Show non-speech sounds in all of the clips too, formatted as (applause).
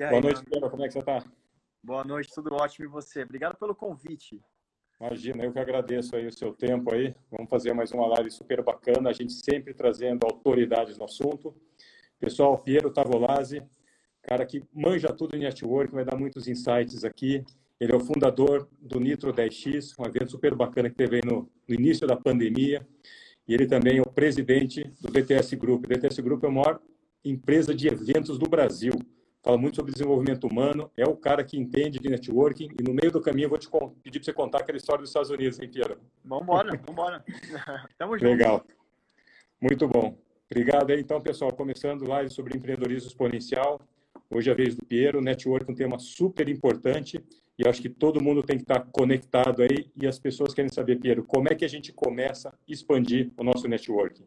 Aí, Boa noite, Pedro. Como é que você está? Boa noite, tudo ótimo e você? Obrigado pelo convite. Imagina, eu que agradeço aí o seu tempo aí. Vamos fazer mais uma live super bacana, a gente sempre trazendo autoridades no assunto. Pessoal, Piero Tavolazzi, cara que manja tudo em network, vai dar muitos insights aqui. Ele é o fundador do Nitro 10X, um evento super bacana que teve aí no, no início da pandemia. E ele também é o presidente do DTS Group. O DTS Group é a maior empresa de eventos do Brasil. Fala muito sobre desenvolvimento humano, é o cara que entende de networking. E no meio do caminho eu vou te pedir para você contar aquela história dos Estados Unidos, hein, Piero? Vamos embora, vamos embora. (laughs) Tamo junto. Legal. Muito bom. Obrigado aí, então, pessoal. Começando live sobre empreendedorismo exponencial. Hoje é a vez do Piero. Network é um tema super importante e acho que todo mundo tem que estar conectado aí. E as pessoas querem saber, Piero, como é que a gente começa a expandir o nosso networking?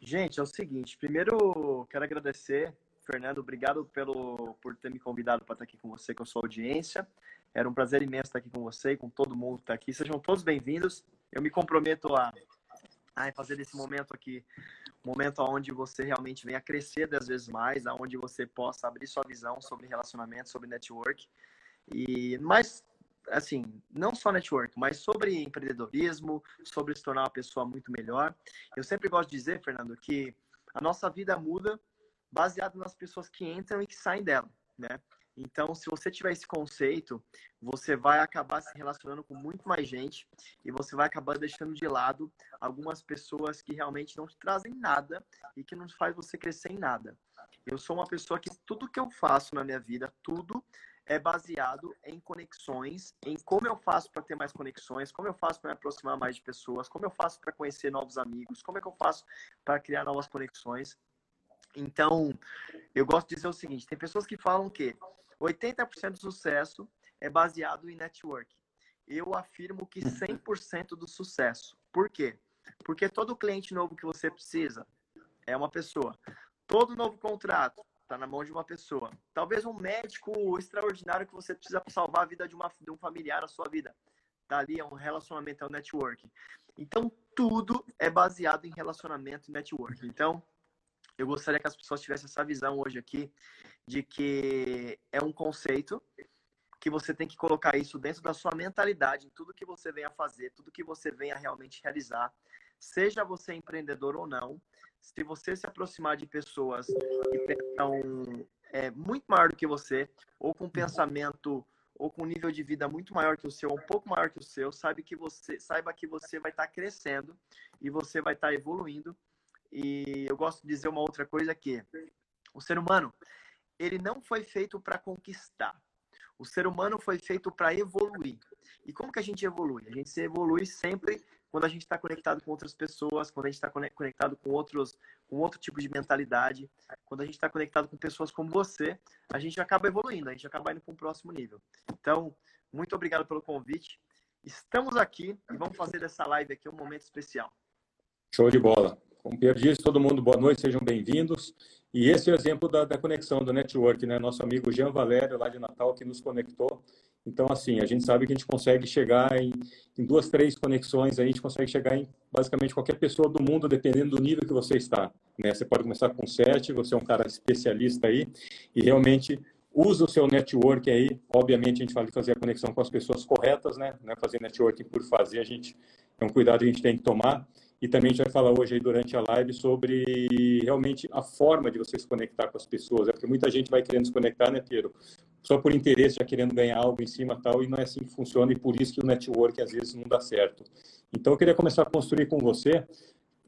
Gente, é o seguinte. Primeiro, quero agradecer, Fernando. Obrigado pelo, por ter me convidado para estar aqui com você, com a sua audiência. Era um prazer imenso estar aqui com você e com todo mundo que está aqui. Sejam todos bem-vindos. Eu me comprometo a, a fazer desse momento aqui um momento onde você realmente venha crescer das vezes mais, aonde você possa abrir sua visão sobre relacionamento, sobre network e mais assim, não só network, mas sobre empreendedorismo, sobre se tornar uma pessoa muito melhor. Eu sempre gosto de dizer, Fernando, que a nossa vida muda baseado nas pessoas que entram e que saem dela, né? Então, se você tiver esse conceito, você vai acabar se relacionando com muito mais gente e você vai acabar deixando de lado algumas pessoas que realmente não te trazem nada e que não faz você crescer em nada. Eu sou uma pessoa que tudo que eu faço na minha vida, tudo é baseado em conexões, em como eu faço para ter mais conexões, como eu faço para me aproximar mais de pessoas, como eu faço para conhecer novos amigos, como é que eu faço para criar novas conexões. Então, eu gosto de dizer o seguinte: tem pessoas que falam que 80% do sucesso é baseado em network. Eu afirmo que 100% do sucesso. Por quê? Porque todo cliente novo que você precisa é uma pessoa. Todo novo contrato está na mão de uma pessoa. Talvez um médico extraordinário que você precisa salvar a vida de, uma, de um familiar na sua vida. Está ali, é um relacionamento, é um network. Então, tudo é baseado em relacionamento e network. Então, eu gostaria que as pessoas tivessem essa visão hoje aqui de que é um conceito que você tem que colocar isso dentro da sua mentalidade, em tudo que você venha fazer, tudo que você venha realmente realizar, seja você empreendedor ou não, se você se aproximar de pessoas que pensam é, muito maior do que você, ou com pensamento ou com nível de vida muito maior que o seu, um pouco maior que o seu, sabe que você, saiba que você vai estar tá crescendo e você vai estar tá evoluindo. E eu gosto de dizer uma outra coisa que o ser humano, ele não foi feito para conquistar. O ser humano foi feito para evoluir. E como que a gente evolui? A gente se evolui sempre quando a gente está conectado com outras pessoas, quando a gente está conectado com outros, com outro tipo de mentalidade, quando a gente está conectado com pessoas como você, a gente acaba evoluindo, a gente acaba indo para um próximo nível. Então, muito obrigado pelo convite. Estamos aqui e vamos fazer dessa live aqui um momento especial. Show de bola. Como Pierre todo mundo, boa noite, sejam bem-vindos. E esse é o exemplo da, da, conexão, do network, né? Nosso amigo Jean Valério, lá de Natal, que nos conectou. Então, assim, a gente sabe que a gente consegue chegar em, em duas, três conexões, a gente consegue chegar em basicamente qualquer pessoa do mundo, dependendo do nível que você está. Né? Você pode começar com sete, você é um cara especialista aí, e realmente usa o seu network aí. Obviamente, a gente fala de fazer a conexão com as pessoas corretas, né? Não é fazer networking por fazer, a gente é um cuidado que a gente tem que tomar. E também a gente vai falar hoje aí durante a live sobre realmente a forma de você se conectar com as pessoas. É porque muita gente vai querendo se conectar, né, Pedro? Só por interesse, já querendo ganhar algo em cima tal, e não é assim que funciona, e por isso que o network às vezes não dá certo. Então, eu queria começar a construir com você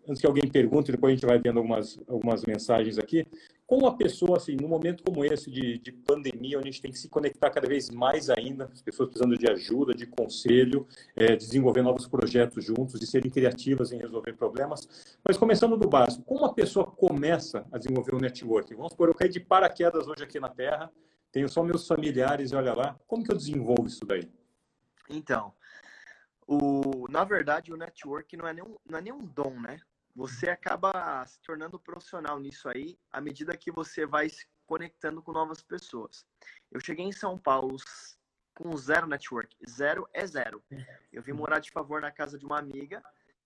antes que alguém pergunte, depois a gente vai vendo algumas, algumas mensagens aqui, como a pessoa, assim, num momento como esse de, de pandemia, onde a gente tem que se conectar cada vez mais ainda, as pessoas precisando de ajuda, de conselho, é, desenvolver novos projetos juntos, de serem criativas em resolver problemas. Mas começando do básico, como a pessoa começa a desenvolver um networking? Vamos supor, eu caí de paraquedas hoje aqui na Terra, tenho só meus familiares e olha lá, como que eu desenvolvo isso daí? Então, o, na verdade, o network não é, nenhum, não é nenhum dom, né? Você acaba se tornando profissional nisso aí à medida que você vai se conectando com novas pessoas. Eu cheguei em São Paulo com zero network. Zero é zero. Eu vim morar de favor na casa de uma amiga.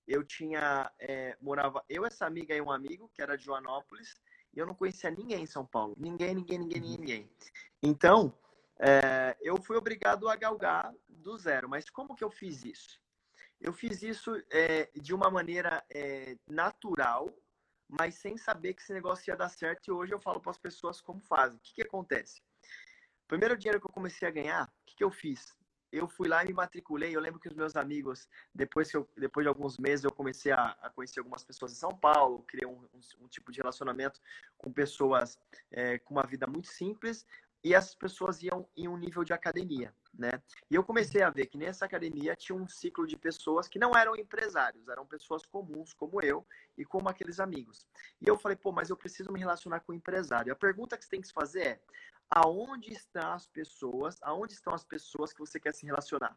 Eu tinha, é, morava eu, essa amiga e um amigo, que era de Joanópolis, e eu não conhecia ninguém em São Paulo. Ninguém, ninguém, ninguém, ninguém. ninguém. Então, é, eu fui obrigado a galgar do zero. Mas como que eu fiz isso? Eu fiz isso é, de uma maneira é, natural, mas sem saber que esse negócio ia dar certo. E hoje eu falo para as pessoas como fazem. O que, que acontece? Primeiro dinheiro que eu comecei a ganhar, o que, que eu fiz? Eu fui lá e me matriculei. Eu lembro que os meus amigos, depois, que eu, depois de alguns meses, eu comecei a, a conhecer algumas pessoas em São Paulo, criei um, um, um tipo de relacionamento com pessoas é, com uma vida muito simples, e essas pessoas iam em um nível de academia, né? E eu comecei a ver que nessa academia tinha um ciclo de pessoas que não eram empresários, eram pessoas comuns como eu e como aqueles amigos. E eu falei, pô, mas eu preciso me relacionar com o empresário. A pergunta que você tem que fazer é: aonde estão as pessoas? Aonde estão as pessoas que você quer se relacionar?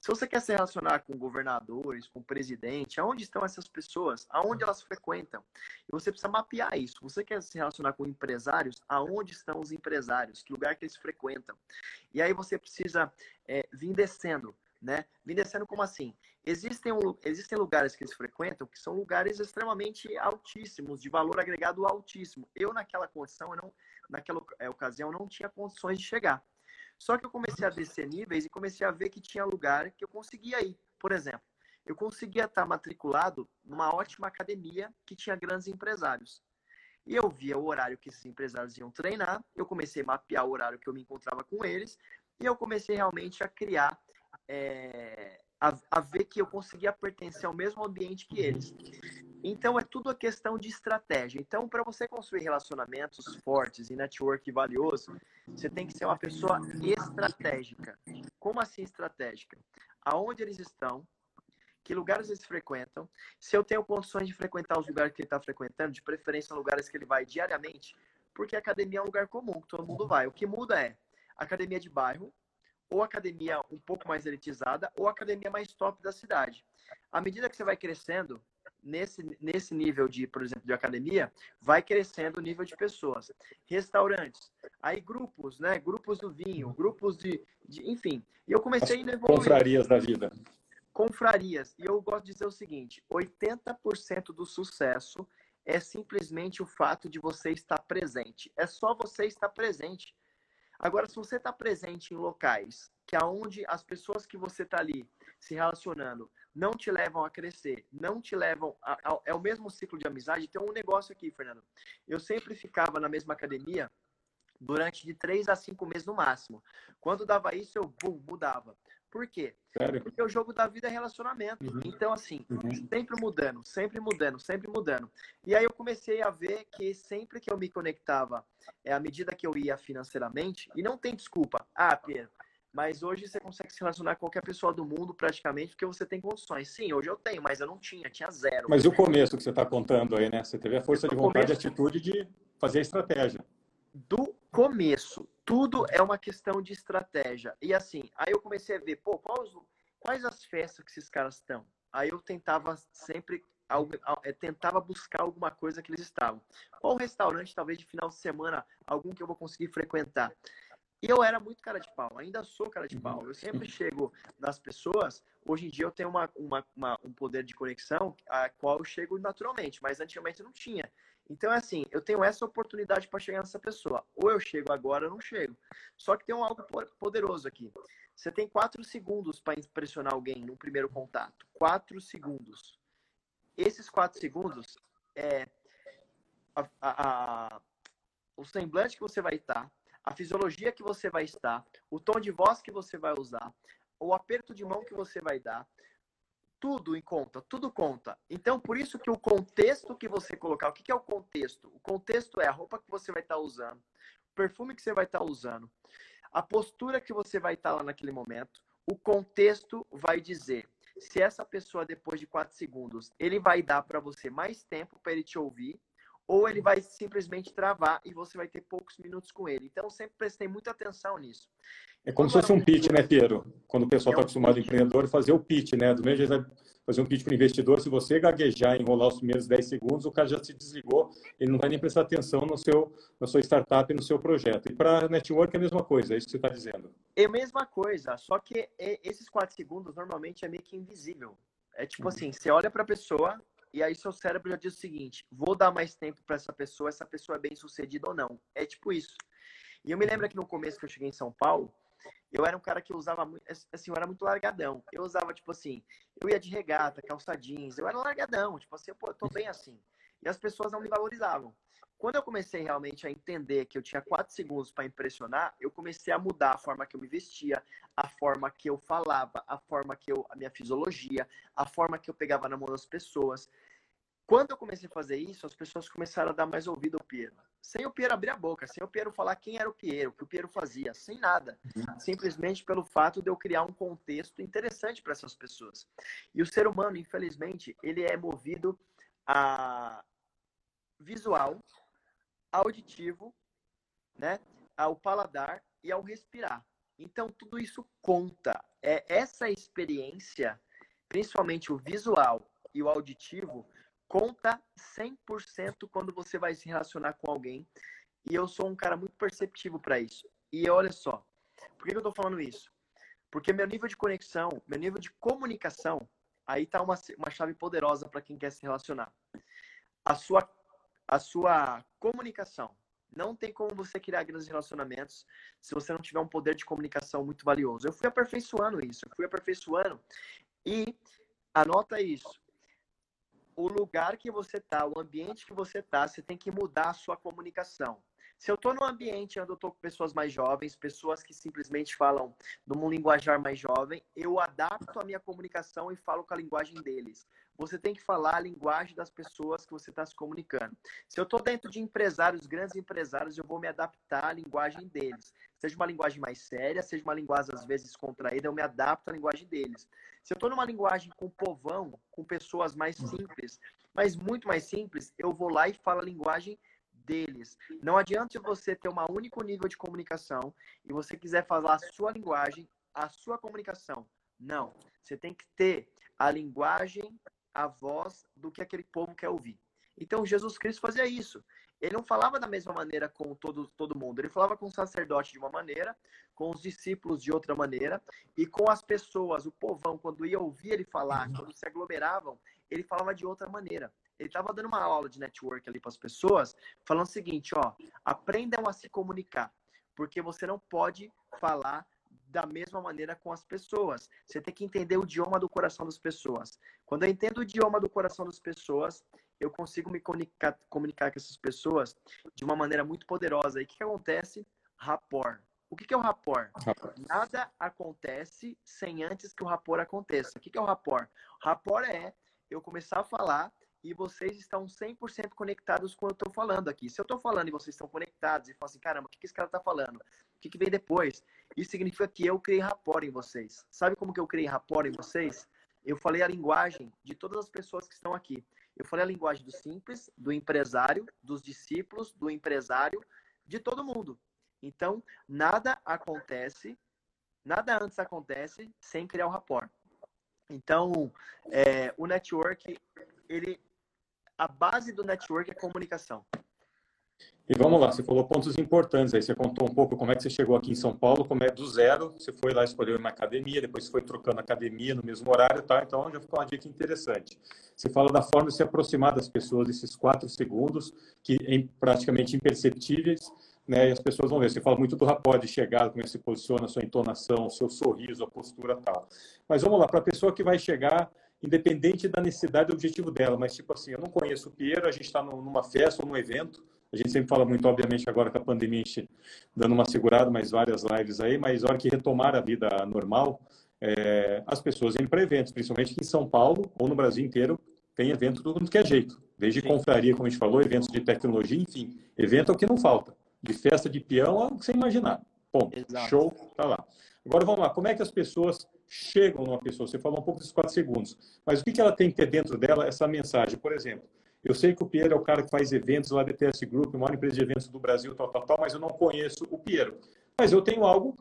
Se você quer se relacionar com governadores, com presidente, aonde estão essas pessoas? Aonde elas frequentam? E você precisa mapear isso. Você quer se relacionar com empresários? Aonde estão os empresários? Que lugar que eles frequentam? E aí você precisa é, vir descendo, né? Vir descendo como assim? Existem, existem lugares que eles frequentam que são lugares extremamente altíssimos, de valor agregado altíssimo. Eu, naquela condição, eu não, naquela é, ocasião, não tinha condições de chegar. Só que eu comecei a descer níveis e comecei a ver que tinha lugar que eu conseguia ir. Por exemplo, eu conseguia estar matriculado numa ótima academia que tinha grandes empresários. E eu via o horário que esses empresários iam treinar, eu comecei a mapear o horário que eu me encontrava com eles, e eu comecei realmente a criar, é, a, a ver que eu conseguia pertencer ao mesmo ambiente que eles. Então é tudo a questão de estratégia. Então, para você construir relacionamentos fortes e network valioso, você tem que ser uma pessoa estratégica. Como assim estratégica? Aonde eles estão, que lugares eles frequentam, se eu tenho condições de frequentar os lugares que ele está frequentando, de preferência lugares que ele vai diariamente, porque academia é um lugar comum, que todo mundo vai. O que muda é academia de bairro, ou academia um pouco mais elitizada, ou academia mais top da cidade. À medida que você vai crescendo, nesse, nesse nível de, por exemplo, de academia, vai crescendo o nível de pessoas. Restaurantes, aí grupos, né? Grupos do vinho, grupos de, de enfim. E eu comecei a evoluir. Confrarias da vida. Confrarias. E eu gosto de dizer o seguinte: 80% do sucesso é simplesmente o fato de você estar presente. É só você estar presente. Agora, se você está presente em locais que aonde as pessoas que você está ali se relacionando não te levam a crescer, não te levam a, a, é o mesmo ciclo de amizade. Tem um negócio aqui, Fernando. Eu sempre ficava na mesma academia durante de três a cinco meses no máximo. Quando dava isso, eu boom, mudava. Por quê? Sério? Porque o jogo da vida é relacionamento. Uhum. Então, assim, uhum. sempre mudando, sempre mudando, sempre mudando. E aí eu comecei a ver que sempre que eu me conectava, é à medida que eu ia financeiramente, e não tem desculpa. Ah, Pedro, mas hoje você consegue se relacionar com qualquer pessoa do mundo praticamente porque você tem condições. Sim, hoje eu tenho, mas eu não tinha, tinha zero. Mas o começo que você está contando aí, né? Você teve a força de vontade e atitude de fazer a estratégia. Do começo, tudo é uma questão de estratégia. E assim, aí eu comecei a ver, pô, quais, quais as festas que esses caras estão? Aí eu tentava sempre é, tentava buscar alguma coisa que eles estavam. Ou um restaurante, talvez de final de semana, algum que eu vou conseguir frequentar. E eu era muito cara de pau, ainda sou cara de pau. Eu sempre chego nas pessoas. Hoje em dia eu tenho uma, uma, uma, um poder de conexão a qual eu chego naturalmente, mas antigamente não tinha. Então é assim, eu tenho essa oportunidade para chegar nessa pessoa. Ou eu chego agora, ou não chego. Só que tem um algo poderoso aqui. Você tem quatro segundos para impressionar alguém no primeiro contato. Quatro segundos. Esses quatro segundos é a, a, a, o semblante que você vai estar, a fisiologia que você vai estar, o tom de voz que você vai usar, o aperto de mão que você vai dar, tudo em conta, tudo conta. Então, por isso que o contexto que você colocar, o que é o contexto? O contexto é a roupa que você vai estar usando, o perfume que você vai estar usando, a postura que você vai estar lá naquele momento. O contexto vai dizer se essa pessoa, depois de quatro segundos, ele vai dar para você mais tempo para ele te ouvir ou ele vai simplesmente travar e você vai ter poucos minutos com ele. Então, sempre prestei muita atenção nisso. É como se fosse um pitch, né, Piero? Quando o pessoal está é um acostumado pitch. empreendedor, fazer o pitch, né? Do mesmo jeito, fazer um pitch para o investidor, se você gaguejar, enrolar os primeiros 10 segundos, o cara já se desligou, ele não vai nem prestar atenção no seu, na sua startup, no seu projeto. E para network é a mesma coisa, é isso que você está dizendo. É a mesma coisa, só que esses 4 segundos normalmente é meio que invisível. É tipo uhum. assim, você olha para a pessoa, e aí seu cérebro já diz o seguinte: vou dar mais tempo para essa pessoa, essa pessoa é bem sucedida ou não. É tipo isso. E eu me lembro que no começo que eu cheguei em São Paulo, eu era um cara que usava muito, assim, eu era muito largadão. Eu usava, tipo assim, eu ia de regata, calça jeans, eu era largadão, tipo assim, pô, eu tô bem assim. E as pessoas não me valorizavam. Quando eu comecei realmente a entender que eu tinha quatro segundos para impressionar, eu comecei a mudar a forma que eu me vestia, a forma que eu falava, a forma que eu, a minha fisiologia, a forma que eu pegava na mão das pessoas. Quando eu comecei a fazer isso, as pessoas começaram a dar mais ouvido ao Piero. Sem o Piero abrir a boca, sem o Piero falar quem era o Piero, o que o Piero fazia, sem nada. Simplesmente pelo fato de eu criar um contexto interessante para essas pessoas. E o ser humano, infelizmente, ele é movido a visual, auditivo, né, ao paladar e ao respirar. Então, tudo isso conta. É essa experiência, principalmente o visual e o auditivo, conta 100% quando você vai se relacionar com alguém. E eu sou um cara muito perceptivo para isso. E olha só, por que eu estou falando isso? Porque meu nível de conexão, meu nível de comunicação, aí está uma, uma chave poderosa para quem quer se relacionar. A sua a sua comunicação. Não tem como você criar grandes relacionamentos se você não tiver um poder de comunicação muito valioso. Eu fui aperfeiçoando isso, eu fui aperfeiçoando e anota isso. O lugar que você tá, o ambiente que você tá, você tem que mudar a sua comunicação. Se eu estou num ambiente onde eu estou com pessoas mais jovens, pessoas que simplesmente falam num linguajar mais jovem, eu adapto a minha comunicação e falo com a linguagem deles. Você tem que falar a linguagem das pessoas que você está se comunicando. Se eu estou dentro de empresários, grandes empresários, eu vou me adaptar à linguagem deles. Seja uma linguagem mais séria, seja uma linguagem às vezes contraída, eu me adapto à linguagem deles. Se eu estou numa linguagem com povão, com pessoas mais simples, mas muito mais simples, eu vou lá e falo a linguagem deles. Não adianta você ter um único nível de comunicação e você quiser falar a sua linguagem, a sua comunicação. Não. Você tem que ter a linguagem, a voz do que aquele povo quer ouvir. Então, Jesus Cristo fazia isso. Ele não falava da mesma maneira com todo, todo mundo. Ele falava com o sacerdote de uma maneira, com os discípulos de outra maneira, e com as pessoas, o povão, quando ia ouvir ele falar, quando se aglomeravam, ele falava de outra maneira ele estava dando uma aula de network ali para as pessoas, falando o seguinte, ó, aprendam a se comunicar, porque você não pode falar da mesma maneira com as pessoas. Você tem que entender o idioma do coração das pessoas. Quando eu entendo o idioma do coração das pessoas, eu consigo me comunicar, comunicar com essas pessoas de uma maneira muito poderosa. E o que, que acontece? Rapport. O que, que é o rapport? Nada acontece sem antes que o rapport aconteça. O que, que é o rapport? Rapport é eu começar a falar e vocês estão 100% conectados com o que eu estou falando aqui. Se eu estou falando e vocês estão conectados e falam assim, caramba, o que, que esse cara está falando? O que, que vem depois? Isso significa que eu criei rapport em vocês. Sabe como que eu criei rapport em vocês? Eu falei a linguagem de todas as pessoas que estão aqui. Eu falei a linguagem do simples, do empresário, dos discípulos, do empresário, de todo mundo. Então, nada acontece, nada antes acontece sem criar o rapport. Então, é, o network, ele a base do network é comunicação. E vamos lá, você falou pontos importantes aí. Você contou um pouco como é que você chegou aqui em São Paulo, como é do zero. Você foi lá escolher uma academia, depois foi trocando academia no mesmo horário, tá? Então já ficou uma dica interessante. Você fala da forma de se aproximar das pessoas, esses quatro segundos, que é praticamente imperceptíveis, né? E as pessoas vão ver. Você fala muito do rapport de chegada, como é que se posiciona, a sua entonação, o seu sorriso, a postura tal. Mas vamos lá, para a pessoa que vai chegar independente da necessidade e objetivo dela. Mas, tipo assim, eu não conheço o Piero, a gente está numa festa ou num evento. A gente sempre fala muito, obviamente, agora com a pandemia, a gente dando uma segurada, mais várias lives aí, mas a hora que retomar a vida normal, é, as pessoas indo para eventos, principalmente em São Paulo ou no Brasil inteiro, tem evento do mundo que é jeito. Desde Sim. confraria, como a gente falou, eventos de tecnologia, enfim. Evento é o que não falta. De festa de peão, é o que você imaginar. Bom, show, tá lá. Agora vamos lá, como é que as pessoas chegam numa pessoa? Você falou um pouco dos quatro segundos, mas o que ela tem que ter dentro dela essa mensagem? Por exemplo, eu sei que o Piero é o cara que faz eventos lá da TS Group, maior empresa de eventos do Brasil, tal, tal, tal, mas eu não conheço o Piero. Mas eu tenho algo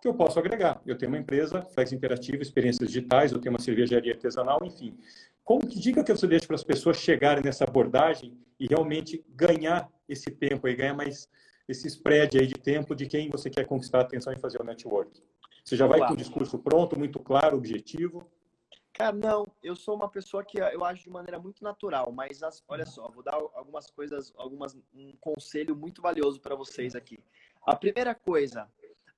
que eu posso agregar. Eu tenho uma empresa, Flex Interativa, experiências digitais, eu tenho uma cervejaria artesanal, enfim. Como que dica que você deixa para as pessoas chegarem nessa abordagem e realmente ganhar esse tempo e ganhar mais esse spread aí de tempo de quem você quer conquistar a atenção e fazer o network? Você já vai com o discurso pronto, muito claro, objetivo? Cara, não, eu sou uma pessoa que eu acho de maneira muito natural, mas as, olha só, vou dar algumas coisas, algumas um conselho muito valioso para vocês aqui. A primeira coisa,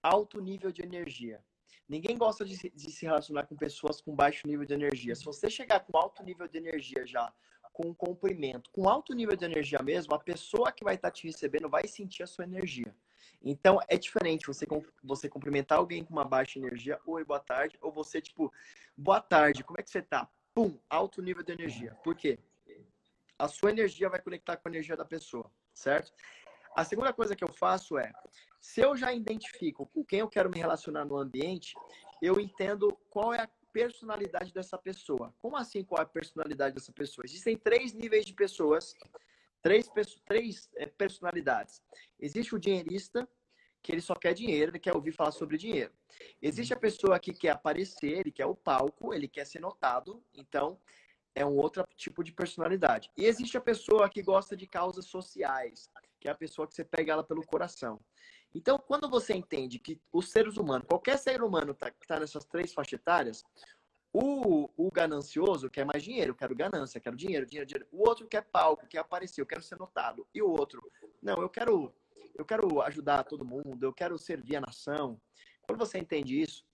alto nível de energia. Ninguém gosta de, de se relacionar com pessoas com baixo nível de energia. Se você chegar com alto nível de energia já, com comprimento, com alto nível de energia mesmo, a pessoa que vai estar tá te recebendo vai sentir a sua energia. Então é diferente você, você cumprimentar alguém com uma baixa energia, oi, boa tarde, ou você, tipo, boa tarde, como é que você tá? Pum, alto nível de energia. Por quê? A sua energia vai conectar com a energia da pessoa, certo? A segunda coisa que eu faço é, se eu já identifico com quem eu quero me relacionar no ambiente, eu entendo qual é a personalidade dessa pessoa. Como assim qual é a personalidade dessa pessoa? Existem três níveis de pessoas três, três é, personalidades. Existe o dinheirista, que ele só quer dinheiro, ele quer ouvir falar sobre dinheiro. Existe a pessoa que quer aparecer, ele quer o palco, ele quer ser notado, então é um outro tipo de personalidade. E existe a pessoa que gosta de causas sociais, que é a pessoa que você pega ela pelo coração. Então, quando você entende que os seres humanos, qualquer ser humano tá, que está nessas três faixas etárias, o, o ganancioso quer mais dinheiro, quero ganância, quero dinheiro, dinheiro, dinheiro. O outro quer palco, quer aparecer, eu quero ser notado. E o outro, não, eu quero, eu quero ajudar todo mundo, eu quero servir a nação. Quando você entende isso,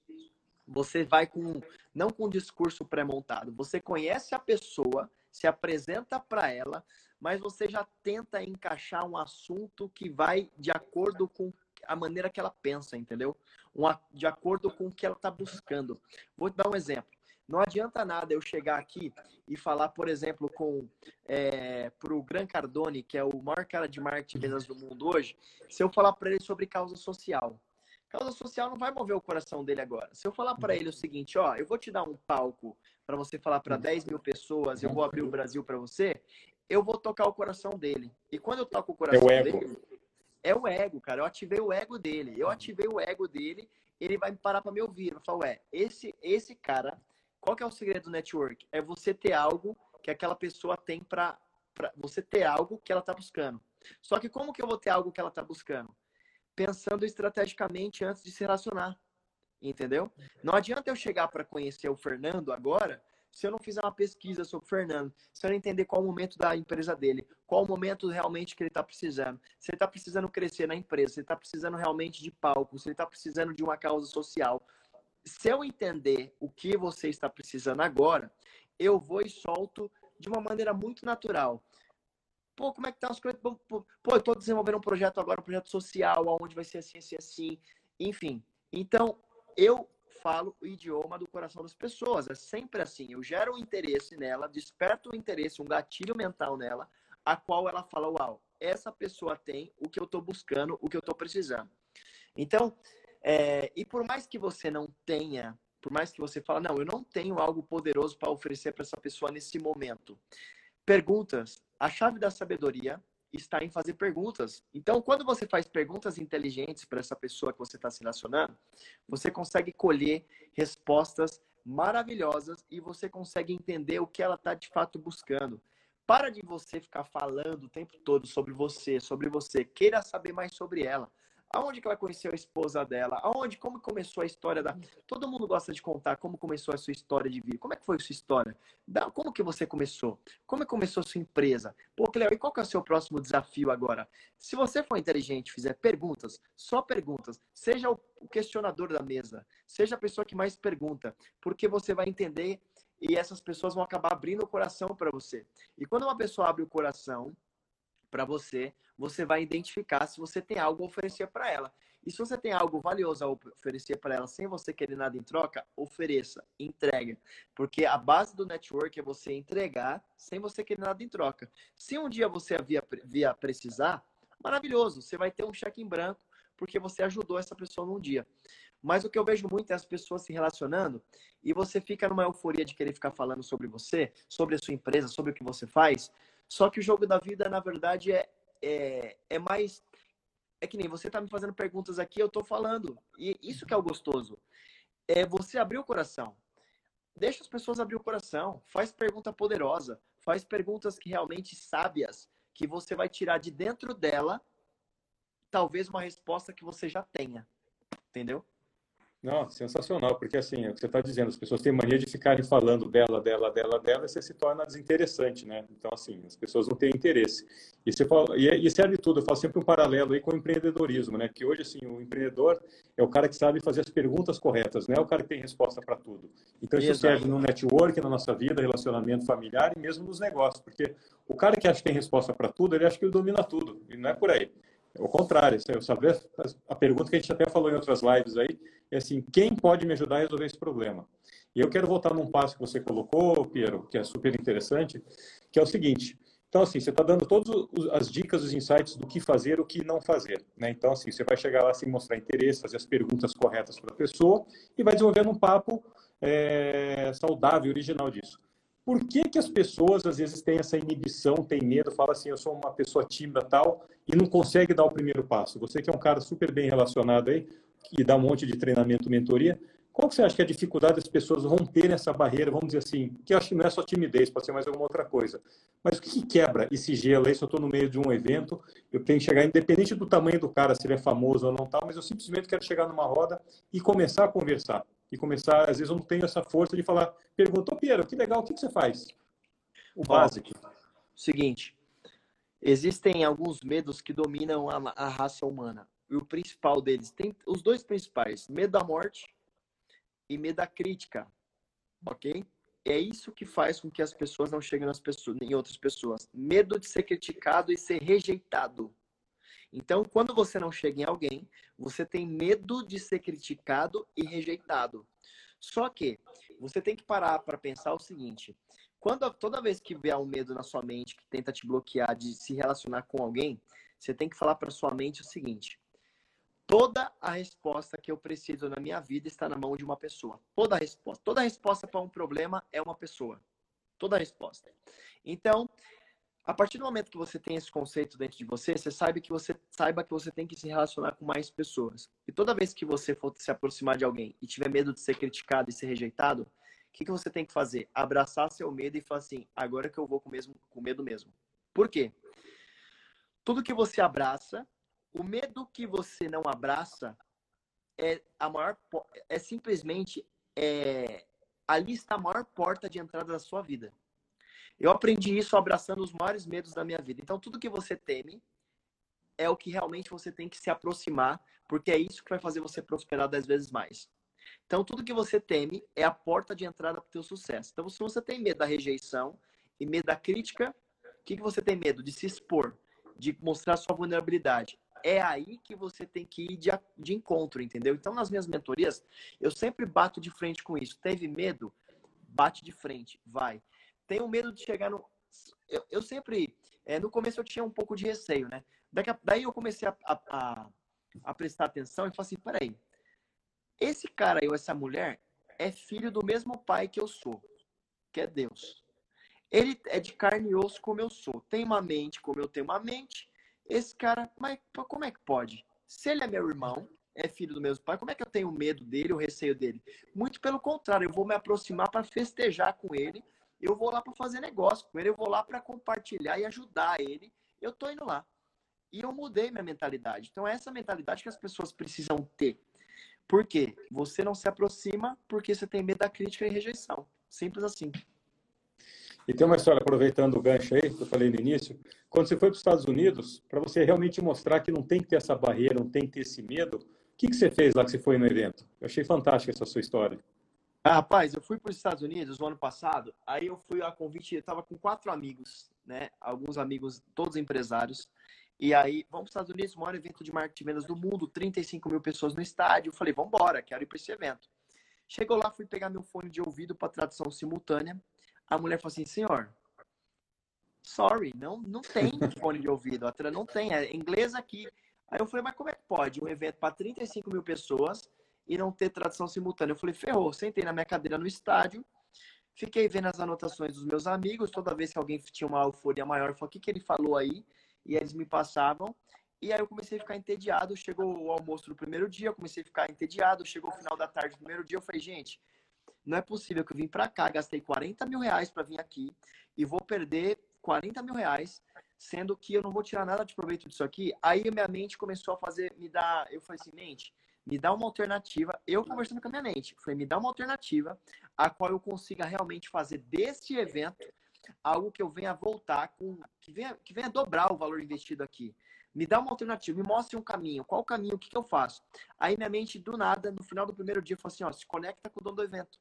você vai com não com um discurso pré-montado. Você conhece a pessoa, se apresenta para ela, mas você já tenta encaixar um assunto que vai de acordo com a maneira que ela pensa, entendeu? Um, de acordo com o que ela está buscando. Vou te dar um exemplo. Não adianta nada eu chegar aqui e falar, por exemplo, com é, para o Gran Cardone, que é o maior cara de marketing vendas do mundo hoje, se eu falar para ele sobre causa social. Causa social não vai mover o coração dele agora. Se eu falar para ele o seguinte, ó, eu vou te dar um palco para você falar para 10 mil pessoas, eu vou abrir o Brasil para você, eu vou tocar o coração dele. E quando eu toco o coração é o dele, é o ego, cara. Eu ativei o ego dele. Eu ativei o ego dele, ele vai me parar para me ouvir. Eu falo, ué, esse, esse cara qual que é o segredo do network? É você ter algo que aquela pessoa tem para você ter algo que ela está buscando. Só que como que eu vou ter algo que ela está buscando? Pensando estrategicamente antes de se relacionar. Entendeu? Não adianta eu chegar para conhecer o Fernando agora se eu não fizer uma pesquisa sobre o Fernando, se eu não entender qual o momento da empresa dele, qual o momento realmente que ele está precisando. Se ele está precisando crescer na empresa, se ele está precisando realmente de palco, se ele está precisando de uma causa social, se eu entender o que você está precisando agora, eu vou e solto de uma maneira muito natural. Pô, como é que tá as coisas? Pô, eu tô desenvolvendo um projeto agora, um projeto social, onde vai ser assim, assim, assim. Enfim. Então, eu falo o idioma do coração das pessoas. É sempre assim. Eu gero um interesse nela, desperto um interesse, um gatilho mental nela, a qual ela fala, uau, essa pessoa tem o que eu estou buscando, o que eu estou precisando. Então, é, e por mais que você não tenha, por mais que você fale, não, eu não tenho algo poderoso para oferecer para essa pessoa nesse momento. Perguntas. A chave da sabedoria está em fazer perguntas. Então, quando você faz perguntas inteligentes para essa pessoa que você está se relacionando, você consegue colher respostas maravilhosas e você consegue entender o que ela está de fato buscando. Para de você ficar falando o tempo todo sobre você, sobre você. Queira saber mais sobre ela. Aonde que ela conheceu a esposa dela? Aonde, como começou a história da... Todo mundo gosta de contar como começou a sua história de vida. Como é que foi a sua história? Como que você começou? Como começou a sua empresa? Pô, Cleo, e qual que é o seu próximo desafio agora? Se você for inteligente, fizer perguntas, só perguntas, seja o questionador da mesa, seja a pessoa que mais pergunta, porque você vai entender e essas pessoas vão acabar abrindo o coração para você. E quando uma pessoa abre o coração para você, você vai identificar se você tem algo a oferecer para ela. E se você tem algo valioso a oferecer para ela sem você querer nada em troca, ofereça, entregue. Porque a base do network é você entregar sem você querer nada em troca. Se um dia você via, via precisar, maravilhoso, você vai ter um cheque em branco porque você ajudou essa pessoa num dia. Mas o que eu vejo muito é as pessoas se relacionando e você fica numa euforia de querer ficar falando sobre você, sobre a sua empresa, sobre o que você faz. Só que o jogo da vida, na verdade, é é, é mais. É que nem você tá me fazendo perguntas aqui, eu tô falando. E isso que é o gostoso. É você abrir o coração. Deixa as pessoas abrir o coração. Faz pergunta poderosa. Faz perguntas que realmente sábias, que você vai tirar de dentro dela, talvez uma resposta que você já tenha. Entendeu? Não, sensacional, porque assim, é o que você está dizendo, as pessoas têm mania de ficarem falando dela, dela, dela, dela, e você se torna desinteressante, né? Então, assim, as pessoas não têm interesse. E, você fala, e, é, e serve tudo, eu faço sempre um paralelo aí com o empreendedorismo, né? Que hoje, assim, o empreendedor é o cara que sabe fazer as perguntas corretas, não é o cara que tem resposta para tudo. Então, isso Exato. serve no network, na nossa vida, relacionamento familiar e mesmo nos negócios, porque o cara que acha que tem resposta para tudo, ele acha que ele domina tudo, e não é por aí. É o contrário, eu saber a pergunta que a gente até falou em outras lives aí é assim, quem pode me ajudar a resolver esse problema? E eu quero voltar num passo que você colocou, Piero, que é super interessante, que é o seguinte. Então, assim, você está dando todas as dicas, os insights do que fazer, o que não fazer. Né? Então, assim, você vai chegar lá sem mostrar interesse, fazer as perguntas corretas para a pessoa e vai desenvolvendo um papo é, saudável, original disso. Por que, que as pessoas, às vezes, têm essa inibição, têm medo, fala assim, eu sou uma pessoa tímida tal, e não consegue dar o primeiro passo? Você que é um cara super bem relacionado aí, e dá um monte de treinamento, mentoria, qual que você acha que é a dificuldade das pessoas romperem essa barreira, vamos dizer assim, que eu acho que não é só timidez, pode ser mais alguma outra coisa. Mas o que, que quebra esse gelo aí? Se eu estou no meio de um evento, eu tenho que chegar, independente do tamanho do cara, se ele é famoso ou não tal, mas eu simplesmente quero chegar numa roda e começar a conversar e começar, às vezes eu não tenho essa força de falar, perguntou, Piero, que legal, o que, você faz? O básico. Seguinte, existem alguns medos que dominam a, a raça humana. E o principal deles, tem os dois principais, medo da morte e medo da crítica, ok? É isso que faz com que as pessoas não cheguem nas pessoas, em outras pessoas. Medo de ser criticado e ser rejeitado. Então, quando você não chega em alguém, você tem medo de ser criticado e rejeitado. Só que você tem que parar para pensar o seguinte: quando toda vez que vier um medo na sua mente que tenta te bloquear de se relacionar com alguém, você tem que falar para sua mente o seguinte: toda a resposta que eu preciso na minha vida está na mão de uma pessoa. Toda a resposta, toda a resposta para um problema é uma pessoa. Toda a resposta. Então, a partir do momento que você tem esse conceito dentro de você, você sabe que você saiba que você tem que se relacionar com mais pessoas. E toda vez que você for se aproximar de alguém e tiver medo de ser criticado e ser rejeitado, o que, que você tem que fazer? Abraçar seu medo e falar assim: agora que eu vou com, mesmo, com medo mesmo. Por quê? Tudo que você abraça, o medo que você não abraça é a maior é simplesmente é, ali está a maior porta de entrada da sua vida. Eu aprendi isso abraçando os maiores medos da minha vida. Então, tudo que você teme é o que realmente você tem que se aproximar, porque é isso que vai fazer você prosperar dez vezes mais. Então, tudo que você teme é a porta de entrada para o teu sucesso. Então, se você tem medo da rejeição e medo da crítica, o que, que você tem medo? De se expor, de mostrar sua vulnerabilidade. É aí que você tem que ir de, de encontro, entendeu? Então, nas minhas mentorias, eu sempre bato de frente com isso. Teve medo? Bate de frente, vai tenho medo de chegar no. Eu, eu sempre. É, no começo eu tinha um pouco de receio, né? Daqui a... Daí eu comecei a, a, a, prestar atenção e falei assim: peraí, esse cara ou essa mulher é filho do mesmo pai que eu sou, que é Deus. Ele é de carne e osso como eu sou. Tem uma mente como eu tenho uma mente. Esse cara, mas como é que pode? Se ele é meu irmão, é filho do mesmo pai, como é que eu tenho medo dele, o receio dele? Muito pelo contrário, eu vou me aproximar para festejar com ele, eu vou lá para fazer negócio com ele, eu vou lá para compartilhar e ajudar ele. Eu tô indo lá. E eu mudei minha mentalidade. Então, é essa mentalidade que as pessoas precisam ter. Por quê? Você não se aproxima porque você tem medo da crítica e rejeição. Simples assim. E tem uma história, aproveitando o gancho aí, que eu falei no início, quando você foi para os Estados Unidos, para você realmente mostrar que não tem que ter essa barreira, não tem que ter esse medo, o que, que você fez lá que você foi no evento? Eu achei fantástica essa sua história. Ah, rapaz, eu fui para os Estados Unidos no ano passado, aí eu fui a convite, eu estava com quatro amigos, né? Alguns amigos, todos empresários. E aí, vamos para os Estados Unidos, maior evento de marketing vendas do mundo, 35 mil pessoas no estádio. Eu falei, vamos embora, quero ir para esse evento. Chegou lá, fui pegar meu fone de ouvido para tradução simultânea. A mulher falou assim, senhor, sorry, não, não tem (laughs) fone de ouvido, a não tem, é inglês aqui. Aí eu falei, mas como é que pode? Um evento para 35 mil pessoas, e não ter tradução simultânea. Eu falei, ferrou, sentei na minha cadeira no estádio, fiquei vendo as anotações dos meus amigos, toda vez que alguém tinha uma euforia maior, eu falei, o que, que ele falou aí? E eles me passavam. E aí eu comecei a ficar entediado, chegou o almoço do primeiro dia, eu comecei a ficar entediado, chegou o final da tarde do primeiro dia, eu falei, gente, não é possível que eu vim para cá, gastei 40 mil reais para vir aqui e vou perder 40 mil reais, sendo que eu não vou tirar nada de proveito disso aqui. Aí minha mente começou a fazer, me dar, eu falei assim, mente, me dá uma alternativa. Eu conversando com a minha mente, falei, me dá uma alternativa a qual eu consiga realmente fazer desse evento algo que eu venha voltar com, que venha, que venha dobrar o valor investido aqui. Me dá uma alternativa, me mostre um caminho. Qual o caminho? O que, que eu faço? Aí minha mente, do nada, no final do primeiro dia, falou assim: ó, se conecta com o dono do evento.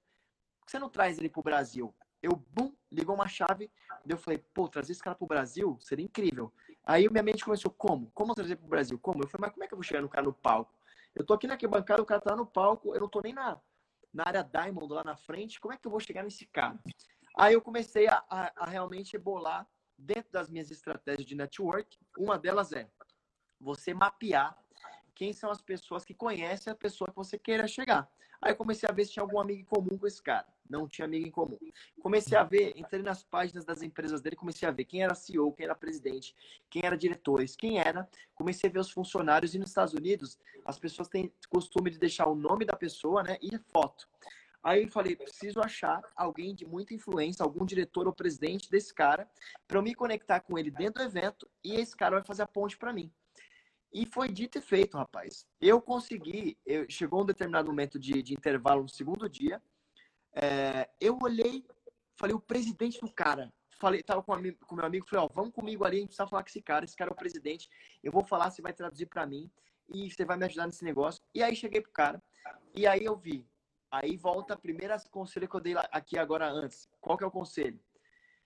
Por que você não traz ele para o Brasil? Eu, bum, ligou uma chave. Eu falei, pô, trazer esse cara para o Brasil seria incrível. Aí minha mente começou, como? Como trazer para o Brasil? Como? Eu falei, mas como é que eu vou chegar no cara no palco? Eu tô aqui na bancada, o cara tá no palco, eu não tô nem na, na área Diamond lá na frente, como é que eu vou chegar nesse cara? Aí eu comecei a, a, a realmente bolar dentro das minhas estratégias de network. Uma delas é você mapear quem são as pessoas que conhecem a pessoa que você queira chegar. Aí comecei a ver se tinha algum amigo em comum com esse cara. Não tinha amigo em comum. Comecei a ver, entrei nas páginas das empresas dele, comecei a ver quem era CEO, quem era presidente, quem era diretores, quem era. Comecei a ver os funcionários. E nos Estados Unidos, as pessoas têm costume de deixar o nome da pessoa né, e foto. Aí eu falei, preciso achar alguém de muita influência, algum diretor ou presidente desse cara, para eu me conectar com ele dentro do evento e esse cara vai fazer a ponte para mim. E foi dito e feito, rapaz. Eu consegui, eu, chegou um determinado momento de, de intervalo no segundo dia, é, eu olhei, falei, o presidente do cara. Falei, tava com, com meu amigo, falei, ó, vamos comigo ali, a gente precisa falar com esse cara, esse cara é o presidente. Eu vou falar, você vai traduzir para mim e você vai me ajudar nesse negócio. E aí cheguei pro cara, e aí eu vi. Aí volta a primeira conselho que eu dei aqui agora antes. Qual que é o conselho?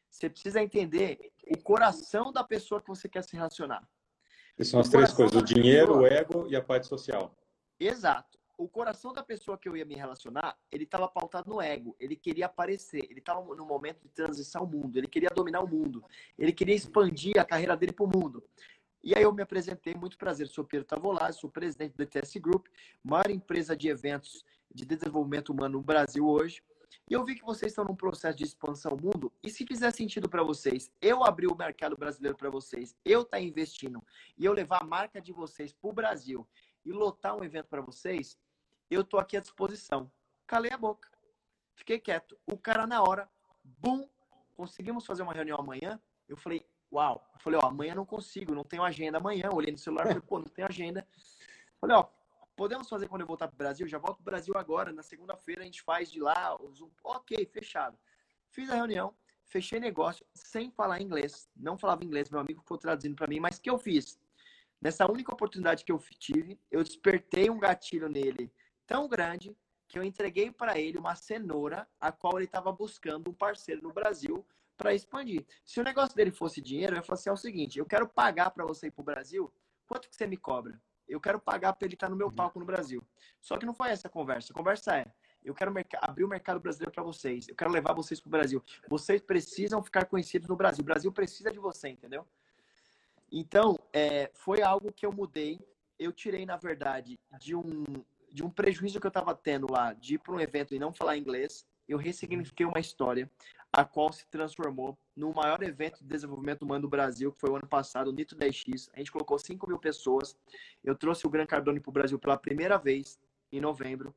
Você precisa entender o coração da pessoa que você quer se relacionar. Que são as três coisas: o dinheiro, pessoa. o ego e a parte social. Exato. O coração da pessoa que eu ia me relacionar, ele estava pautado no ego. Ele queria aparecer. Ele estava no momento de transição ao mundo. Ele queria dominar o mundo. Ele queria expandir a carreira dele para o mundo. E aí eu me apresentei, muito prazer, sou Pedro Tavolazzi, sou presidente do ETS Group, maior empresa de eventos de desenvolvimento humano no Brasil hoje. E eu vi que vocês estão num processo de expansão mundo. E se fizer sentido para vocês, eu abrir o mercado brasileiro para vocês, eu estar tá investindo e eu levar a marca de vocês para o Brasil e lotar um evento para vocês, eu estou aqui à disposição. Calei a boca. Fiquei quieto. O cara, na hora, bum, conseguimos fazer uma reunião amanhã. Eu falei, uau. Eu falei, ó, amanhã não consigo, não tenho agenda amanhã. Olhei no celular falei, pô, não tenho agenda. Falei, ó, Podemos fazer quando eu voltar para o Brasil? Já volto para o Brasil agora. Na segunda-feira a gente faz de lá. Ok, fechado. Fiz a reunião, fechei negócio sem falar inglês. Não falava inglês, meu amigo ficou traduzindo para mim. Mas o que eu fiz? Nessa única oportunidade que eu tive, eu despertei um gatilho nele tão grande que eu entreguei para ele uma cenoura a qual ele estava buscando um parceiro no Brasil para expandir. Se o negócio dele fosse dinheiro, eu ia falar assim: é o seguinte, eu quero pagar para você ir para o Brasil, quanto que você me cobra? Eu quero pagar para ele estar no meu uhum. palco no Brasil. Só que não foi essa a conversa. A conversa é, eu quero abrir o mercado brasileiro para vocês. Eu quero levar vocês para o Brasil. Vocês precisam ficar conhecidos no Brasil. O Brasil precisa de você, entendeu? Então, é, foi algo que eu mudei. Eu tirei, na verdade, de um, de um prejuízo que eu estava tendo lá de ir para um evento e não falar inglês. Eu ressignifiquei uma história a qual se transformou no maior evento de desenvolvimento humano do Brasil, que foi o ano passado, o Nitro 10X. A gente colocou 5 mil pessoas. Eu trouxe o Gran Cardone para o Brasil pela primeira vez, em novembro.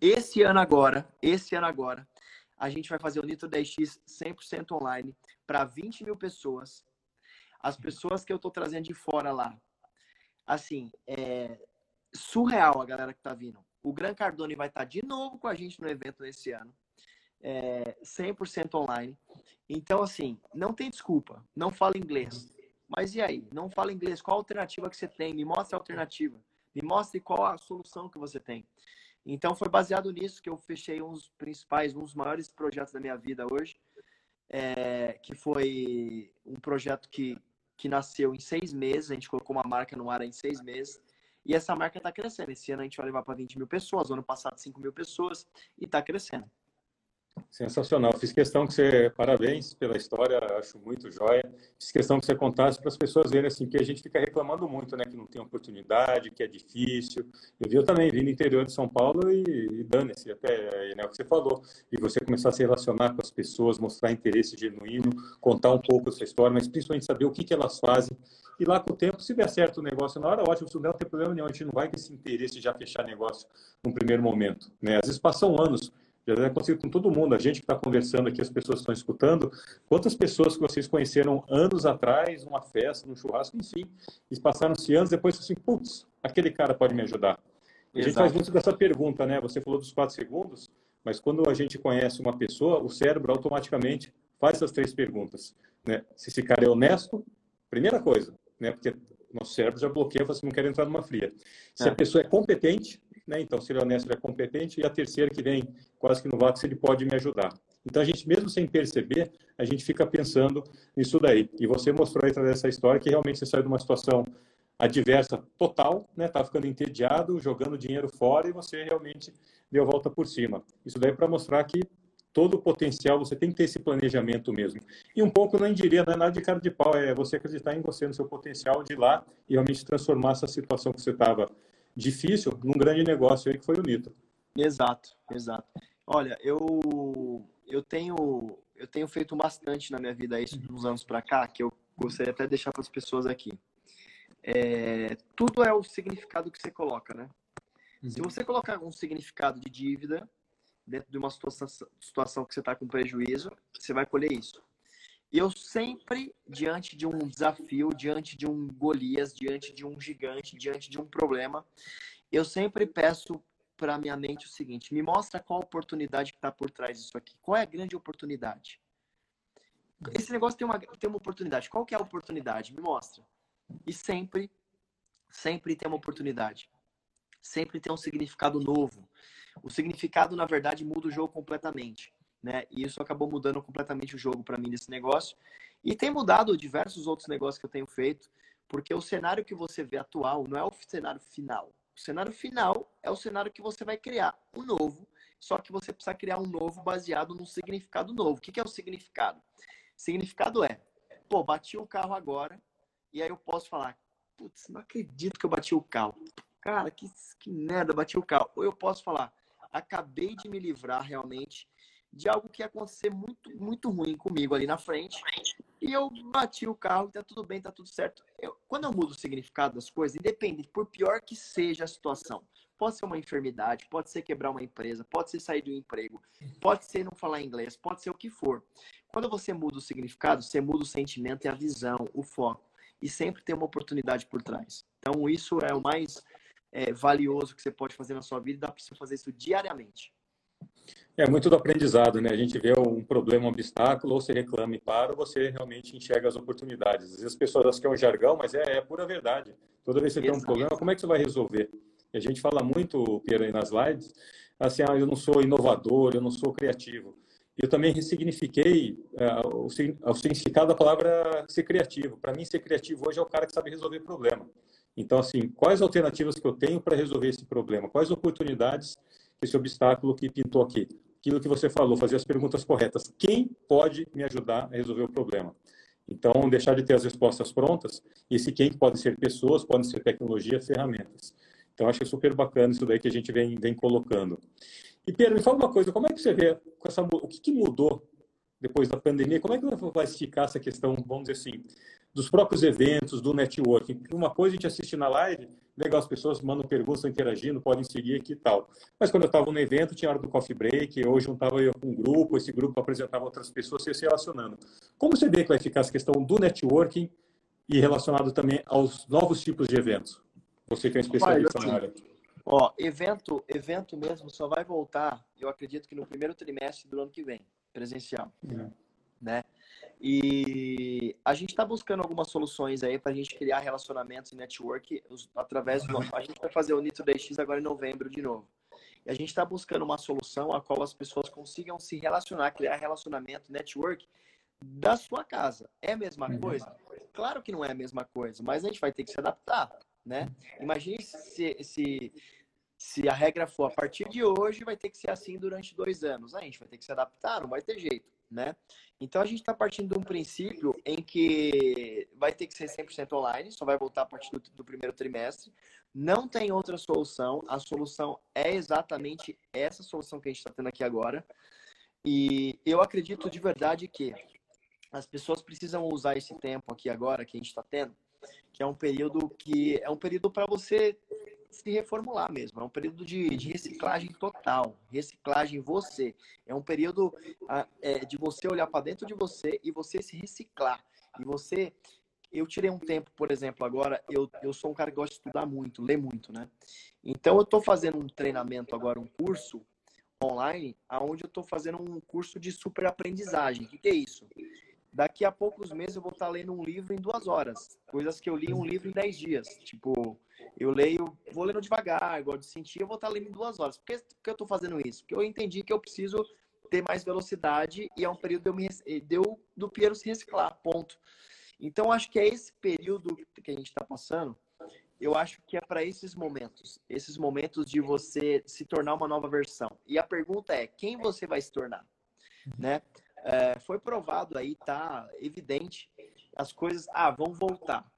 Esse ano agora, esse ano agora, a gente vai fazer o Nitro 10X 100% online para 20 mil pessoas. As pessoas que eu estou trazendo de fora lá, assim, é surreal a galera que está vindo. O Gran Cardone vai estar de novo com a gente no evento esse ano é, 100% online. Então, assim, não tem desculpa. Não fala inglês. Mas e aí? Não fala inglês. Qual a alternativa que você tem? Me mostre a alternativa. Me mostre qual a solução que você tem. Então, foi baseado nisso que eu fechei um dos principais, um dos maiores projetos da minha vida hoje. É, que foi um projeto que, que nasceu em seis meses. A gente colocou uma marca no ar em seis meses. E essa marca está crescendo. Esse ano a gente vai levar para 20 mil pessoas. ano passado, 5 mil pessoas. E está crescendo. Sensacional. Fiz questão que você, parabéns pela história, acho muito jóia. Fiz questão que você contasse para as pessoas verem assim, que a gente fica reclamando muito, né, que não tem oportunidade, que é difícil. Eu vi eu também, vim do interior de São Paulo e, e dane-se, até né, o que você falou. E você começar a se relacionar com as pessoas, mostrar interesse genuíno, contar um pouco a sua história, mas principalmente saber o que, que elas fazem. E lá com o tempo, se der certo o negócio na hora, ótimo, se não tem problema nenhum, a gente não vai ter esse interesse de já fechar negócio num primeiro momento. Né? Às vezes passam anos já acontecido com todo mundo, a gente que está conversando aqui, as pessoas estão escutando. Quantas pessoas que vocês conheceram anos atrás, numa festa, num churrasco, enfim, e passaram-se anos depois, assim, putz, aquele cara pode me ajudar. A gente faz muito dessa pergunta, né? Você falou dos quatro segundos, mas quando a gente conhece uma pessoa, o cérebro automaticamente faz essas três perguntas, né? Se esse cara é honesto, primeira coisa, né? Porque nosso cérebro já bloqueia, você assim, não quer entrar numa fria. Se é. a pessoa é competente, né? Então, se ele é honesto, ele é competente. E a terceira que vem quase que no vácuo, se ele pode me ajudar. Então, a gente, mesmo sem perceber, a gente fica pensando nisso daí. E você mostrou aí através dessa história que realmente você saiu de uma situação adversa total, né? Tá ficando entediado, jogando dinheiro fora e você realmente deu a volta por cima. Isso daí é para mostrar que todo o potencial, você tem que ter esse planejamento mesmo. E um pouco, não diria, não é nada de cara de pau, é você acreditar em você, no seu potencial de ir lá e realmente transformar essa situação que você estava difícil num grande negócio aí que foi o Nito. Exato, exato. Olha, eu eu tenho eu tenho feito bastante na minha vida isso dos anos para cá, que eu gostaria até de deixar para as pessoas aqui. É, tudo é o significado que você coloca, né? Uhum. Se você colocar um significado de dívida dentro de uma situação, situação que você está com prejuízo, você vai colher isso. E eu sempre, diante de um desafio, diante de um Golias, diante de um gigante, diante de um problema, eu sempre peço para minha mente o seguinte: me mostra qual a oportunidade que está por trás disso aqui. Qual é a grande oportunidade? Esse negócio tem uma, tem uma oportunidade. Qual que é a oportunidade? Me mostra. E sempre, sempre tem uma oportunidade. Sempre tem um significado novo. O significado, na verdade, muda o jogo completamente. Né? E isso acabou mudando completamente o jogo para mim nesse negócio. E tem mudado diversos outros negócios que eu tenho feito, porque o cenário que você vê atual não é o cenário final. O cenário final é o cenário que você vai criar um novo, só que você precisa criar um novo baseado num significado novo. O que é o significado? Significado é, pô, bati o carro agora, e aí eu posso falar, putz, não acredito que eu bati o carro. Cara, que, que merda, bati o carro. Ou eu posso falar, acabei de me livrar realmente de algo que ia acontecer muito, muito ruim comigo ali na frente. E eu bati o carro, tá tudo bem, tá tudo certo. Eu, quando eu mudo o significado das coisas, independente, por pior que seja a situação, pode ser uma enfermidade, pode ser quebrar uma empresa, pode ser sair um emprego, pode ser não falar inglês, pode ser o que for. Quando você muda o significado, você muda o sentimento e a visão, o foco. E sempre tem uma oportunidade por trás. Então, isso é o mais é, valioso que você pode fazer na sua vida. Dá para você fazer isso diariamente. É muito do aprendizado, né? A gente vê um problema, um obstáculo, ou você reclama e para, ou você realmente enxerga as oportunidades. Às vezes as pessoas acham que é um jargão, mas é, é pura verdade. Toda vez que você Exato. tem um problema, como é que você vai resolver? E a gente fala muito, aí nas slides, assim, ah, eu não sou inovador, eu não sou criativo. Eu também ressignifiquei uh, o, o significado da palavra ser criativo. Para mim, ser criativo hoje é o cara que sabe resolver problema. Então, assim, quais alternativas que eu tenho para resolver esse problema? Quais oportunidades esse obstáculo que pintou aqui? Aquilo que você falou, fazer as perguntas corretas. Quem pode me ajudar a resolver o problema? Então, deixar de ter as respostas prontas, e esse quem pode ser pessoas, podem ser tecnologia, ferramentas. Então, acho super bacana isso daí que a gente vem, vem colocando. E, Pedro, me fala uma coisa, como é que você vê essa, o que, que mudou depois da pandemia? Como é que vai ficar essa questão, vamos dizer assim, dos próprios eventos, do networking. Uma coisa a gente assiste na live, legal, as pessoas mandam perguntas, estão interagindo, podem seguir aqui e tal. Mas quando eu estava no evento, tinha hora do coffee break, hoje juntava eu com um grupo, esse grupo apresentava outras pessoas, se relacionando. Como você vê que vai ficar essa questão do networking e relacionado também aos novos tipos de eventos? Você que é especialista na área. Ó, evento, evento mesmo só vai voltar, eu acredito que no primeiro trimestre do ano que vem, presencial. É. Né? E a gente está buscando algumas soluções aí para a gente criar relacionamentos e network através do. A gente vai fazer o Nitro DX agora em novembro de novo. E a gente está buscando uma solução a qual as pessoas consigam se relacionar, criar relacionamento, network da sua casa. É a mesma uhum. coisa? Claro que não é a mesma coisa, mas a gente vai ter que se adaptar, né? Imagine se, se, se a regra for a partir de hoje, vai ter que ser assim durante dois anos. A gente vai ter que se adaptar, não vai ter jeito né? Então a gente está partindo de um princípio em que vai ter que ser 100% online, só vai voltar a partir do, do, primeiro trimestre. Não tem outra solução, a solução é exatamente essa solução que a gente está tendo aqui agora. E eu acredito de verdade que as pessoas precisam usar esse tempo aqui agora que a gente está tendo, que é um período que é um período para você se reformular mesmo. É um período de, de reciclagem total. Reciclagem você. É um período ah, é, de você olhar para dentro de você e você se reciclar. E você. Eu tirei um tempo, por exemplo, agora, eu, eu sou um cara que gosta de estudar muito, ler muito, né? Então, eu estou fazendo um treinamento agora, um curso online, aonde eu estou fazendo um curso de super aprendizagem. O que, que, é isso? Daqui a poucos meses eu vou estar lendo um livro em duas horas, coisas que eu li um livro em dez dias. Tipo, eu leio, vou lendo devagar, gosto de sentir, eu vou estar lendo em duas horas. Por que, por que eu estou fazendo isso? Porque eu entendi que eu preciso ter mais velocidade e é um período de eu me, de eu, do Piero se reciclar, ponto. Então, acho que é esse período que a gente está passando, eu acho que é para esses momentos, esses momentos de você se tornar uma nova versão. E a pergunta é, quem você vai se tornar? Né? É, foi provado aí, tá evidente, as coisas, ah, vão voltar.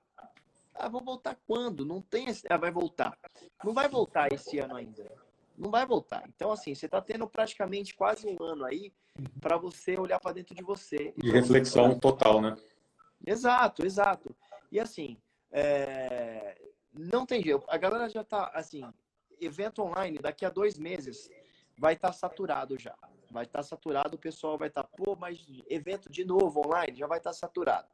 Ah, vão voltar quando? Não tem esse, ah, vai voltar. Não vai voltar esse ano ainda. Não vai voltar. Então, assim, você está tendo praticamente quase um ano aí para você olhar para dentro de você. De reflexão você... total, né? Exato, exato. E assim, é... não tem jeito. A galera já está, assim, evento online, daqui a dois meses, vai estar tá saturado já. Vai estar tá saturado, o pessoal vai estar, tá, pô, mas evento de novo online, já vai estar tá saturado.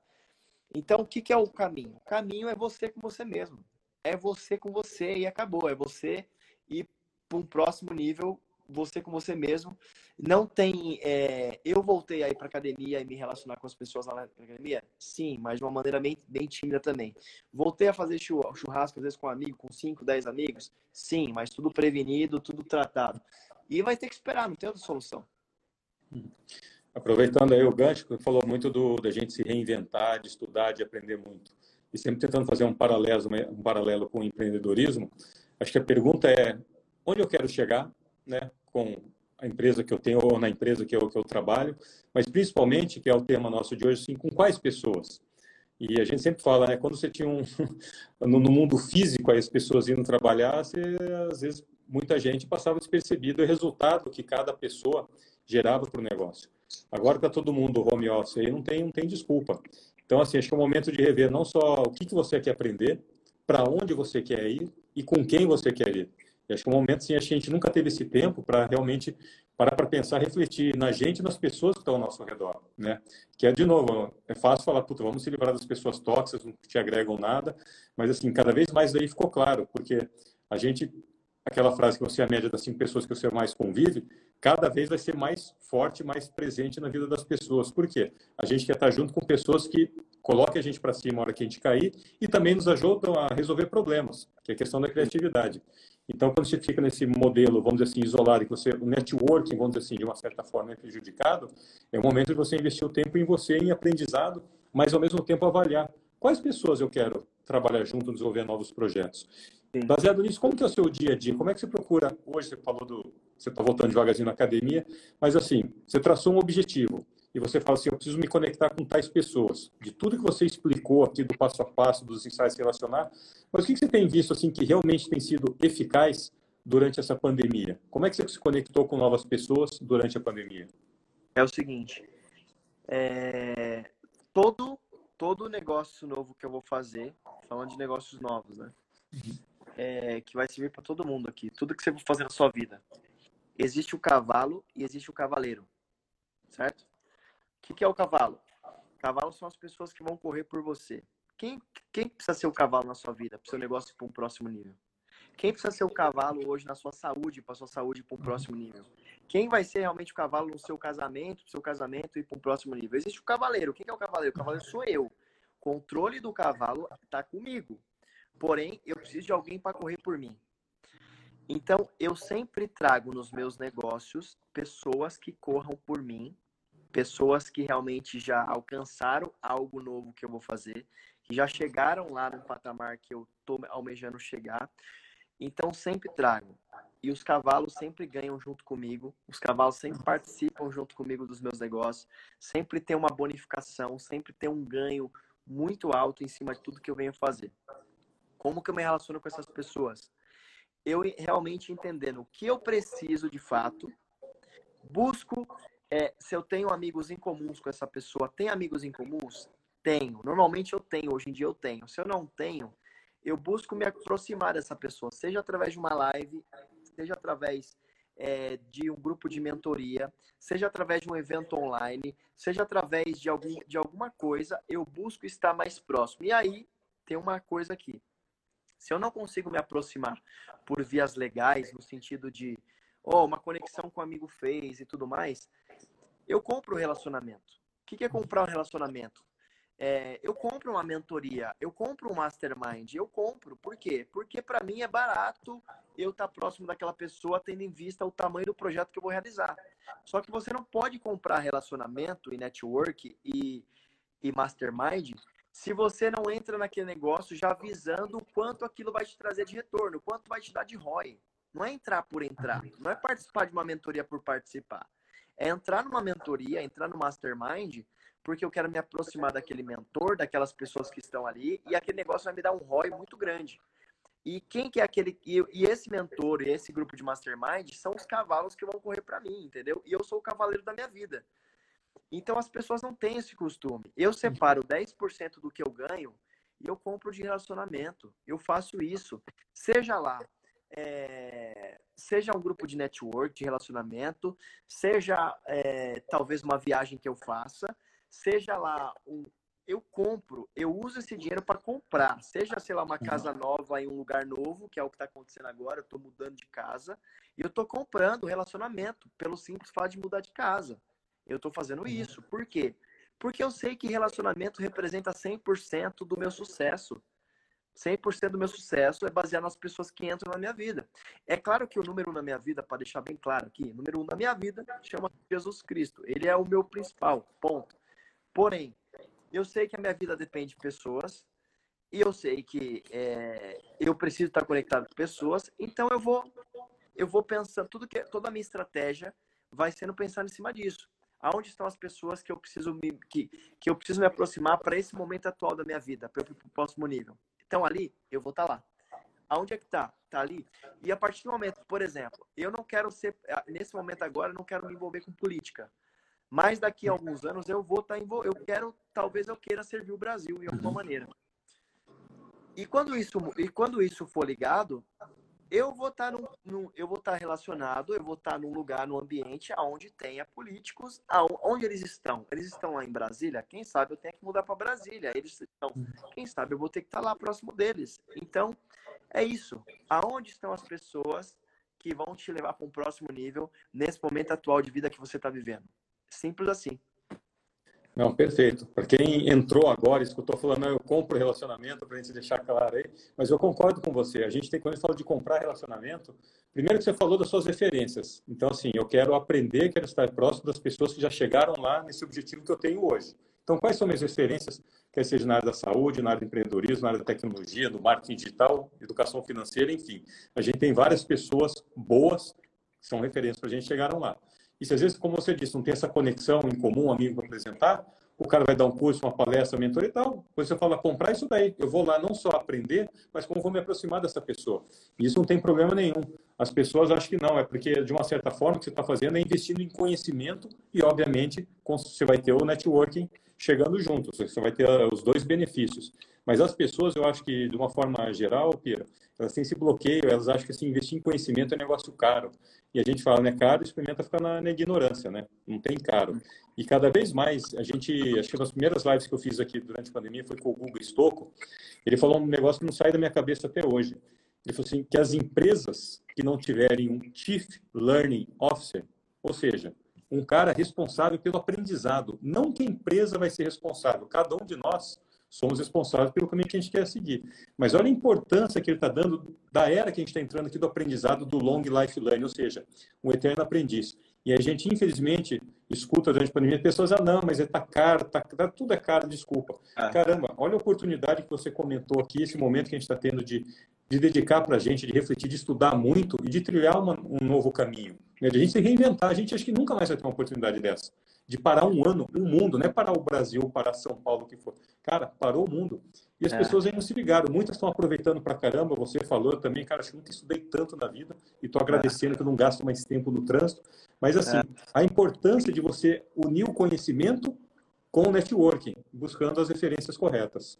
Então, o que, que é o caminho? O caminho é você com você mesmo. É você com você e acabou. É você ir para um próximo nível, você com você mesmo. Não tem. É... Eu voltei aí para academia e me relacionar com as pessoas lá na academia? Sim, mas de uma maneira bem, bem tímida também. Voltei a fazer churrasco, às vezes com um amigo, com 5, 10 amigos? Sim, mas tudo prevenido, tudo tratado. E vai ter que esperar, não tem outra solução. Aproveitando aí o gancho, que falou muito do, da gente se reinventar, de estudar, de aprender muito. E sempre tentando fazer um paralelo, um paralelo com o empreendedorismo, acho que a pergunta é onde eu quero chegar, né, com a empresa que eu tenho ou na empresa que eu, que eu trabalho, mas principalmente, que é o tema nosso de hoje, assim, com quais pessoas. E a gente sempre fala, né, quando você tinha um (laughs) no, mundo físico as pessoas indo trabalhar, você, às vezes muita gente passava despercebido o resultado que cada pessoa gerava para o negócio. Agora está todo mundo home office aí, não tem, não tem desculpa. Então, assim, acho que é o momento de rever não só o que, que você quer aprender, para onde você quer ir e com quem você quer ir. E acho que é um momento, assim, acho que a gente nunca teve esse tempo para realmente parar para pensar, refletir na gente e nas pessoas que estão ao nosso redor, né? Que é, de novo, é fácil falar, puta, vamos se livrar das pessoas tóxicas, não te agregam nada, mas, assim, cada vez mais daí ficou claro, porque a gente, aquela frase que você é a média das cinco pessoas que você mais convive, cada vez vai ser mais forte, mais presente na vida das pessoas. Por quê? A gente quer estar junto com pessoas que coloquem a gente para cima na hora que a gente cair e também nos ajudam a resolver problemas, que é a questão da criatividade. Então, quando você fica nesse modelo, vamos dizer assim, isolado, que você, o networking, vamos dizer assim, de uma certa forma é prejudicado, é o momento de você investir o tempo em você, em aprendizado, mas ao mesmo tempo avaliar quais pessoas eu quero trabalhar junto, desenvolver novos projetos. Sim. Baseado nisso, como que é o seu dia a dia? Como é que você procura, hoje você falou do, você está voltando devagarzinho na academia, mas assim, você traçou um objetivo e você fala assim, eu preciso me conectar com tais pessoas. De tudo que você explicou aqui do passo a passo, dos ensaios relacionar, mas o que você tem visto assim que realmente tem sido eficaz durante essa pandemia? Como é que você se conectou com novas pessoas durante a pandemia? É o seguinte, é... todo todo negócio novo que eu vou fazer, falando de negócios novos, né? Uhum. É, que vai servir para todo mundo aqui. Tudo que você for fazer na sua vida. Existe o cavalo e existe o cavaleiro, certo? O que, que é o cavalo? Cavalos são as pessoas que vão correr por você. Quem, quem precisa ser o cavalo na sua vida, para o seu negócio para um próximo nível? Quem precisa ser o cavalo hoje na sua saúde, para sua saúde para um próximo nível? Quem vai ser realmente o cavalo no seu casamento, para seu casamento e para um próximo nível? Existe o cavaleiro. Quem é o cavaleiro? O cavaleiro sou eu. O controle do cavalo está comigo. Porém, eu preciso de alguém para correr por mim. Então, eu sempre trago nos meus negócios pessoas que corram por mim pessoas que realmente já alcançaram algo novo que eu vou fazer, que já chegaram lá no patamar que eu estou almejando chegar. Então, sempre trago. E os cavalos sempre ganham junto comigo, os cavalos sempre participam junto comigo dos meus negócios, sempre tem uma bonificação, sempre tem um ganho muito alto em cima de tudo que eu venho fazer. Como que eu me relaciono com essas pessoas? Eu realmente entendendo o que eu preciso de fato, busco é, se eu tenho amigos em comuns com essa pessoa, tem amigos em comuns? Tenho. Normalmente eu tenho, hoje em dia eu tenho. Se eu não tenho, eu busco me aproximar dessa pessoa, seja através de uma live, seja através é, de um grupo de mentoria, seja através de um evento online, seja através de, algum, de alguma coisa, eu busco estar mais próximo. E aí tem uma coisa aqui. Se eu não consigo me aproximar por vias legais, no sentido de oh, uma conexão com um amigo fez e tudo mais, eu compro o relacionamento. O que é comprar um relacionamento? É, eu compro uma mentoria, eu compro um mastermind, eu compro. Por quê? Porque para mim é barato eu estar tá próximo daquela pessoa, tendo em vista o tamanho do projeto que eu vou realizar. Só que você não pode comprar relacionamento e network e, e mastermind se você não entra naquele negócio já visando o quanto aquilo vai te trazer de retorno, o quanto vai te dar de ROI. Não é entrar por entrar, não é participar de uma mentoria por participar. É entrar numa mentoria, entrar no mastermind porque eu quero me aproximar daquele mentor, daquelas pessoas que estão ali, e aquele negócio vai me dar um ROI muito grande. E quem que é aquele. E, e esse mentor e esse grupo de mastermind são os cavalos que vão correr para mim, entendeu? E eu sou o cavaleiro da minha vida. Então as pessoas não têm esse costume. Eu separo 10% do que eu ganho e eu compro de relacionamento. Eu faço isso. Seja lá. É, seja um grupo de network, de relacionamento, seja é, talvez uma viagem que eu faça, seja lá um eu compro, eu uso esse dinheiro para comprar, seja, sei lá, uma uhum. casa nova em um lugar novo, que é o que está acontecendo agora, eu estou mudando de casa, e eu estou comprando relacionamento, pelo simples fato de mudar de casa. Eu estou fazendo uhum. isso. Por quê? Porque eu sei que relacionamento representa 100% do meu sucesso. 100% do meu sucesso é baseado nas pessoas que entram na minha vida. É claro que o número um na minha vida, para deixar bem claro aqui, número um na minha vida chama Jesus Cristo. Ele é o meu principal, ponto. Porém, eu sei que a minha vida depende de pessoas e eu sei que é, eu preciso estar conectado com pessoas, então eu vou eu vou pensando tudo que toda a minha estratégia vai sendo pensando em cima disso. Aonde estão as pessoas que eu preciso me que, que eu preciso me aproximar para esse momento atual da minha vida, para o próximo nível. Então ali eu vou estar lá. Aonde é que tá? Tá ali. E a partir do momento, por exemplo, eu não quero ser nesse momento agora, eu não quero me envolver com política. Mas daqui a alguns anos eu vou estar tá envolvido. Eu quero, talvez eu queira servir o Brasil de alguma uhum. maneira. E quando isso, e quando isso for ligado, eu vou estar tá num, num, eu vou estar tá relacionado, eu vou estar num lugar, num ambiente aonde tenha políticos, aonde eles estão. Eles estão lá em Brasília, quem sabe eu tenho que mudar para Brasília. Eles estão, quem sabe eu vou ter que estar lá próximo deles. Então, é isso. Aonde estão as pessoas que vão te levar para um próximo nível nesse momento atual de vida que você está vivendo? Simples assim. Não, perfeito. Para quem entrou agora, escutou falando, eu compro relacionamento, para a gente deixar claro aí, mas eu concordo com você. A gente tem, quando a gente fala de comprar relacionamento, primeiro que você falou das suas referências. Então, assim, eu quero aprender, quero estar próximo das pessoas que já chegaram lá nesse objetivo que eu tenho hoje. Então, quais são minhas referências, quer seja na área da saúde, na área do empreendedorismo, na área da tecnologia, do marketing digital, educação financeira, enfim. A gente tem várias pessoas boas que são referências para a gente chegaram lá. E se às vezes, como você disse, não tem essa conexão em comum, um amigo para apresentar, o cara vai dar um curso, uma palestra, mentor e tal. Você fala, comprar isso daí. Eu vou lá não só aprender, mas como vou me aproximar dessa pessoa. E isso não tem problema nenhum. As pessoas acham que não, é porque, de uma certa forma, o que você está fazendo é investindo em conhecimento e, obviamente, você vai ter o networking chegando juntos. Você vai ter ah, os dois benefícios. Mas as pessoas, eu acho que, de uma forma geral, Pira, elas têm esse bloqueio, elas acham que assim, investir em conhecimento é negócio caro. E a gente fala, né, caro, experimenta ficar na, na, ignorância, né? Não tem caro. E cada vez mais, a gente, acho que nas primeiras lives que eu fiz aqui durante a pandemia foi com o Google Stocco, ele falou um negócio que não sai da minha cabeça até hoje. Ele falou assim, que as empresas que não tiverem um Chief Learning Officer, ou seja, um cara responsável pelo aprendizado, não que a empresa vai ser responsável, cada um de nós somos responsáveis pelo caminho que a gente quer seguir. Mas olha a importância que ele está dando da era que a gente está entrando aqui do aprendizado do long life learning, ou seja, um eterno aprendiz. E a gente, infelizmente, escuta durante a pandemia pessoas, ah, não, mas está é, caro, tá, tá, tudo é caro, desculpa. Ah. Caramba, olha a oportunidade que você comentou aqui, esse momento que a gente está tendo de, de dedicar para a gente, de refletir, de estudar muito e de trilhar uma, um novo caminho. Né? De a gente se reinventar, a gente acha que nunca mais vai ter uma oportunidade dessa de parar um ano, um mundo, não é parar o Brasil, parar São Paulo, o que for. Cara, parou o mundo. E as é. pessoas ainda se ligaram. Muitas estão aproveitando pra caramba. Você falou também, cara, acho que nunca estudei tanto na vida e estou agradecendo é. que eu não gasto mais tempo no trânsito. Mas, assim, é. a importância de você unir o conhecimento com o networking, buscando as referências corretas.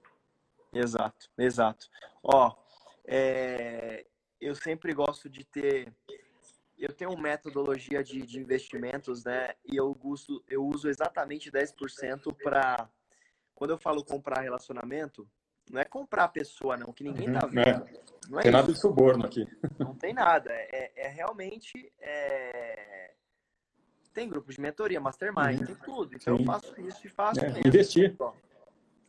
Exato, exato. Ó, é, eu sempre gosto de ter eu tenho uma metodologia de, de investimentos, né? E eu uso, eu uso exatamente 10% para. Quando eu falo comprar relacionamento, Não é comprar a pessoa, não, que ninguém tá Uhum, vendo. é. Não é Tem nada isso. de suborno aqui. (laughs) Não tem nada. É, é realmente. é, Tem grupos de mentoria, mastermind, Uhum. tem tudo. Então Sim. eu faço isso e faço É, investir.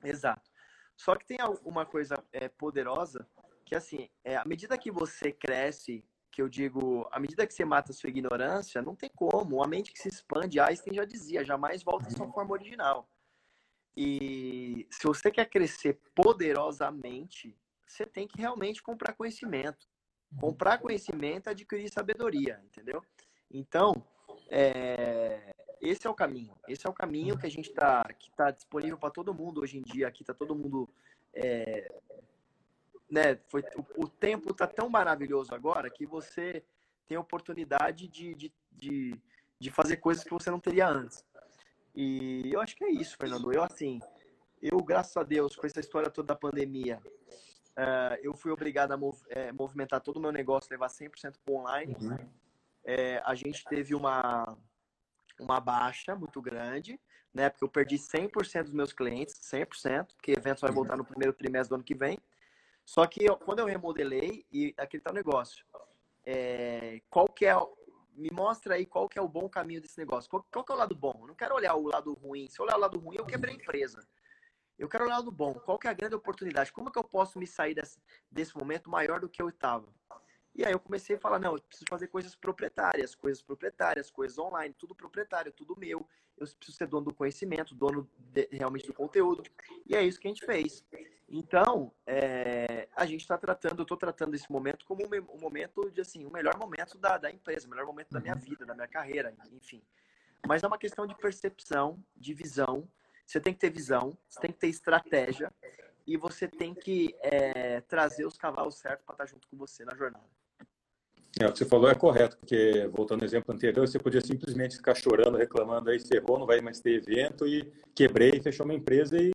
Exato. Só que tem uma coisa é, poderosa que, assim, é, à medida que você cresce, que eu digo, à medida que você mata a sua ignorância, não tem como. A mente que se expande, Einstein já dizia, jamais volta à sua forma original. E se você quer crescer poderosamente, você tem que realmente comprar conhecimento. Comprar conhecimento é adquirir sabedoria, entendeu? Então, é, esse é o caminho. Esse é o caminho que a gente está que tá disponível para todo mundo hoje em dia. Aqui está todo mundo, é, né? Foi, o, o tempo está tão maravilhoso agora que você tem a oportunidade de, de, de, de fazer coisas que você não teria antes. E eu acho que é isso, Fernando. Eu assim, eu graças a Deus com essa história toda da pandemia, eh, eu fui obrigado a mov- eh, movimentar todo o meu negócio, levar 100% para online Uhum. é, a gente teve uma, uma baixa muito grande, né? Porque eu perdi 100% dos meus clientes, 100%, porque eventos vai voltar no primeiro trimestre do ano que vem. Só que eu- quando eu remodelei, e aquele tal negócio, é, qual que é, me mostra aí qual que é o bom caminho desse negócio. Qual, qual que é o lado bom? Eu não quero olhar o lado ruim. Se eu olhar o lado ruim, eu quebrei a empresa. Eu quero olhar o lado bom. Qual que é a grande oportunidade? Como que eu posso me sair desse, desse momento maior do que eu estava? E aí eu comecei a falar, não, eu preciso fazer coisas proprietárias, coisas proprietárias, coisas online, tudo proprietário, tudo meu. Eu preciso ser dono do conhecimento, dono de- realmente do conteúdo. E é isso que a gente fez. Então, é, a gente está tratando, eu estou tratando esse momento como um, me- um momento de assim, o melhor momento da, da empresa, o melhor momento da minha vida, da minha carreira, enfim. Mas é uma questão de percepção, de visão. Você tem que ter visão, você tem que ter estratégia e você tem que é, trazer os cavalos certos para estar junto com você na jornada. É, o que você falou é correto, porque, voltando ao exemplo anterior, você podia simplesmente ficar chorando, reclamando, aí ferrou, não vai mais ter evento, e quebrei, fechou uma empresa e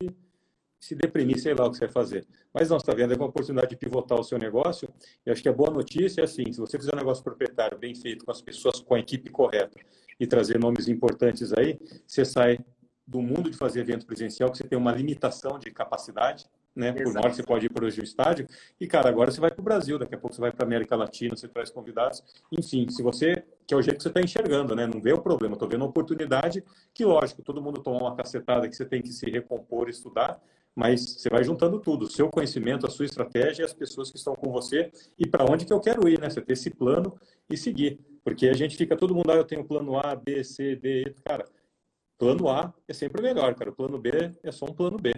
se deprimir, sei lá o que você vai fazer. Mas não, está vendo, é uma oportunidade de pivotar o seu negócio, e acho que a boa notícia é assim, se você fizer um negócio proprietário bem feito, com as pessoas, com a equipe correta, e trazer nomes importantes aí, você sai do mundo de fazer evento presencial, que você tem uma limitação de capacidade, né? Por Exato. uma hora você pode ir para um estádio, e, cara, agora você vai para o Brasil, daqui a pouco você vai para a América Latina, você traz convidados. Enfim, se você, que é o jeito que você está enxergando, né? Não vê o problema, estou vendo a oportunidade, que lógico, todo mundo toma uma cacetada que você tem que se recompor, estudar, mas você vai juntando tudo, o seu conhecimento, a sua estratégia e as pessoas que estão com você e para onde que eu quero ir, né? Você ter esse plano e seguir. Porque a gente fica, todo mundo, ah, eu tenho plano A, B, C, D, E. Cara, plano A é sempre o melhor, cara. O plano B é só um plano B.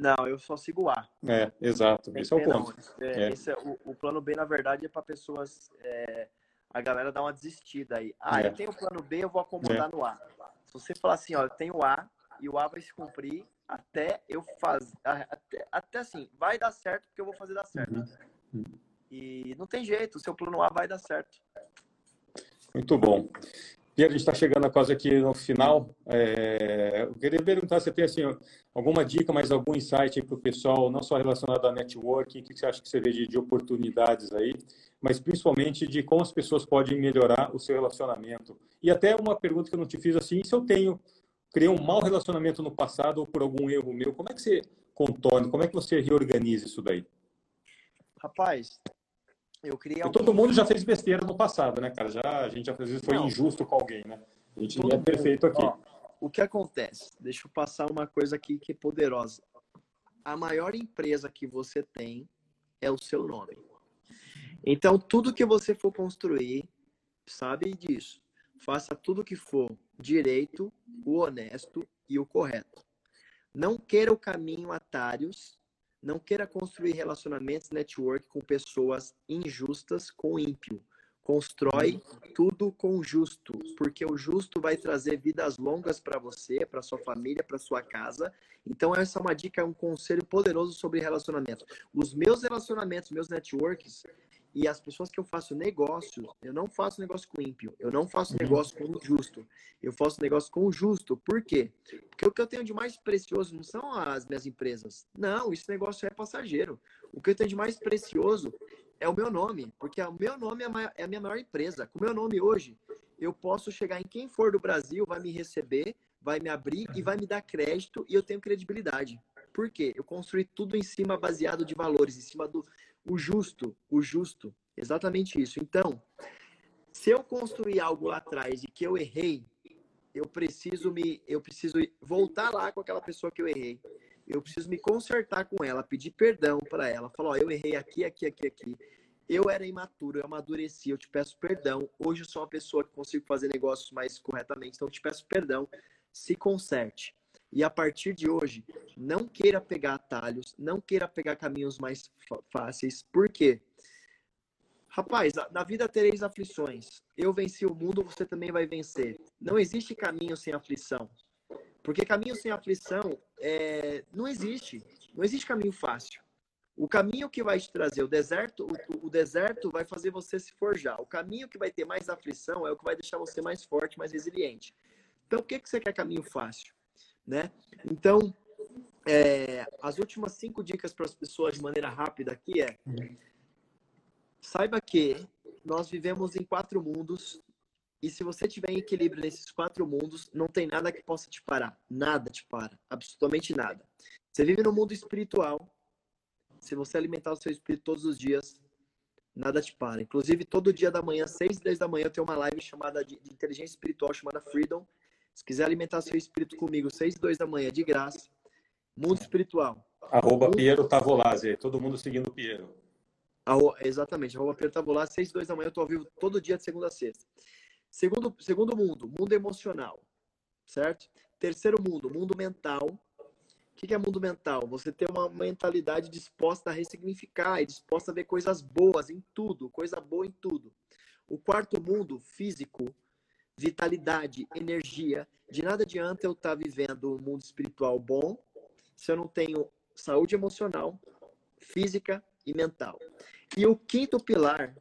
Não, eu só sigo o A. É, exato. Esse é o não. ponto. É, É. esse é- o, o plano B, na verdade, é para pessoas. é, a galera dar uma desistida aí. Ah, É. eu tenho o plano B, eu vou acomodar no A. Se você falar assim, ó, eu tenho o A e o A vai se cumprir até eu fazer. Até, até assim, vai dar certo porque eu vou fazer dar certo. Uhum. E não tem jeito, o seu plano A vai dar certo. Muito bom. Pierre, a gente está chegando quase aqui no final. É, eu queria perguntar se você tem assim, alguma dica, mais algum insight para o pessoal, não só relacionado a networking, o que você acha que você vê de, de oportunidades aí, mas principalmente de como as pessoas podem melhorar o seu relacionamento. E até uma pergunta que eu não te fiz assim, se eu tenho, criei um mau relacionamento no passado ou por algum erro meu, como é que você contorna, como é que você reorganiza isso daí? Rapaz, eu queria. E todo mundo já fez besteira no passado, né, cara? Já, a gente já às vezes foi Não. injusto com alguém, né? A gente não é perfeito aqui. Ó, o que acontece? Deixa eu passar uma coisa aqui que é poderosa. A maior empresa que você tem é o seu nome. Então, tudo que você for construir, sabe disso. Faça tudo que for direito, o honesto e o correto. Não queira o caminho atalhos, não queira construir relacionamentos, network com pessoas injustas, com ímpio. Constrói tudo com justo, porque o justo vai trazer vidas longas para você, para sua família, para sua casa. Então essa é uma dica, um conselho poderoso sobre relacionamento. Os meus relacionamentos, meus networks e as pessoas que eu faço negócio, eu não faço negócio com ímpio, eu não faço negócio com o justo, eu faço negócio com o justo. Por quê? Porque o que eu tenho de mais precioso não são as minhas empresas. Não, esse negócio é passageiro. O que eu tenho de mais precioso é o meu nome, porque o meu nome é a, é a minha maior empresa. Com o meu nome hoje, eu posso chegar em quem for do Brasil, vai me receber, vai me abrir e vai me dar crédito e eu tenho credibilidade. Por quê? Eu construí tudo em cima baseado de valores, em cima do o justo, o justo. Exatamente isso. Então, se eu construir algo lá atrás e que eu errei, eu preciso me eu preciso voltar lá com aquela pessoa que eu errei. Eu preciso me consertar com ela, pedir perdão para ela, falar, ó, eu errei aqui, aqui, aqui, aqui. Eu era imaturo, eu amadureci, eu te peço perdão. Hoje eu sou uma pessoa que consigo fazer negócios mais corretamente, então eu te peço perdão. Se conserte. E a partir de hoje, não queira pegar atalhos, não queira pegar caminhos mais fáceis. Por quê? Rapaz, na vida tereis aflições. Eu venci o mundo, você também vai vencer. Não existe caminho sem aflição. Porque caminho sem aflição é... não existe. Não existe caminho fácil. O caminho que vai te trazer o deserto, o, o, deserto vai fazer você se forjar. O caminho que vai ter mais aflição é o que vai deixar você mais forte, mais resiliente. Então, o que, que você quer caminho fácil? Né? Então, é, as últimas cinco dicas para as pessoas de maneira rápida aqui é saiba que nós vivemos em quatro mundos e se você tiver em equilíbrio nesses quatro mundos, não tem nada que possa te parar. Nada te para. Absolutamente nada. Você vive no mundo espiritual. Se você alimentar o seu espírito todos os dias, nada te para. Inclusive, todo dia da manhã, seis e dez da manhã, eu tenho uma live chamada de, de inteligência espiritual, chamada Freedom. Se quiser alimentar seu espírito comigo, seis e dois da manhã, de graça. Mundo espiritual. Arroba mundo... Piero Tavolazzi. Todo mundo seguindo o Piero. Arro... Exatamente. Arroba Piero Tavolazzi, seis e dois da manhã, eu tô ao vivo todo dia de segunda a sexta. Segundo, segundo mundo, mundo emocional, certo? Terceiro mundo, mundo mental. O que é mundo mental? Você ter uma mentalidade disposta a ressignificar e disposta a ver coisas boas em tudo, coisa boa em tudo. O quarto mundo, físico, vitalidade, energia. De nada adianta eu estar vivendo um mundo espiritual bom se eu não tenho saúde emocional, física e mental. E o quinto pilar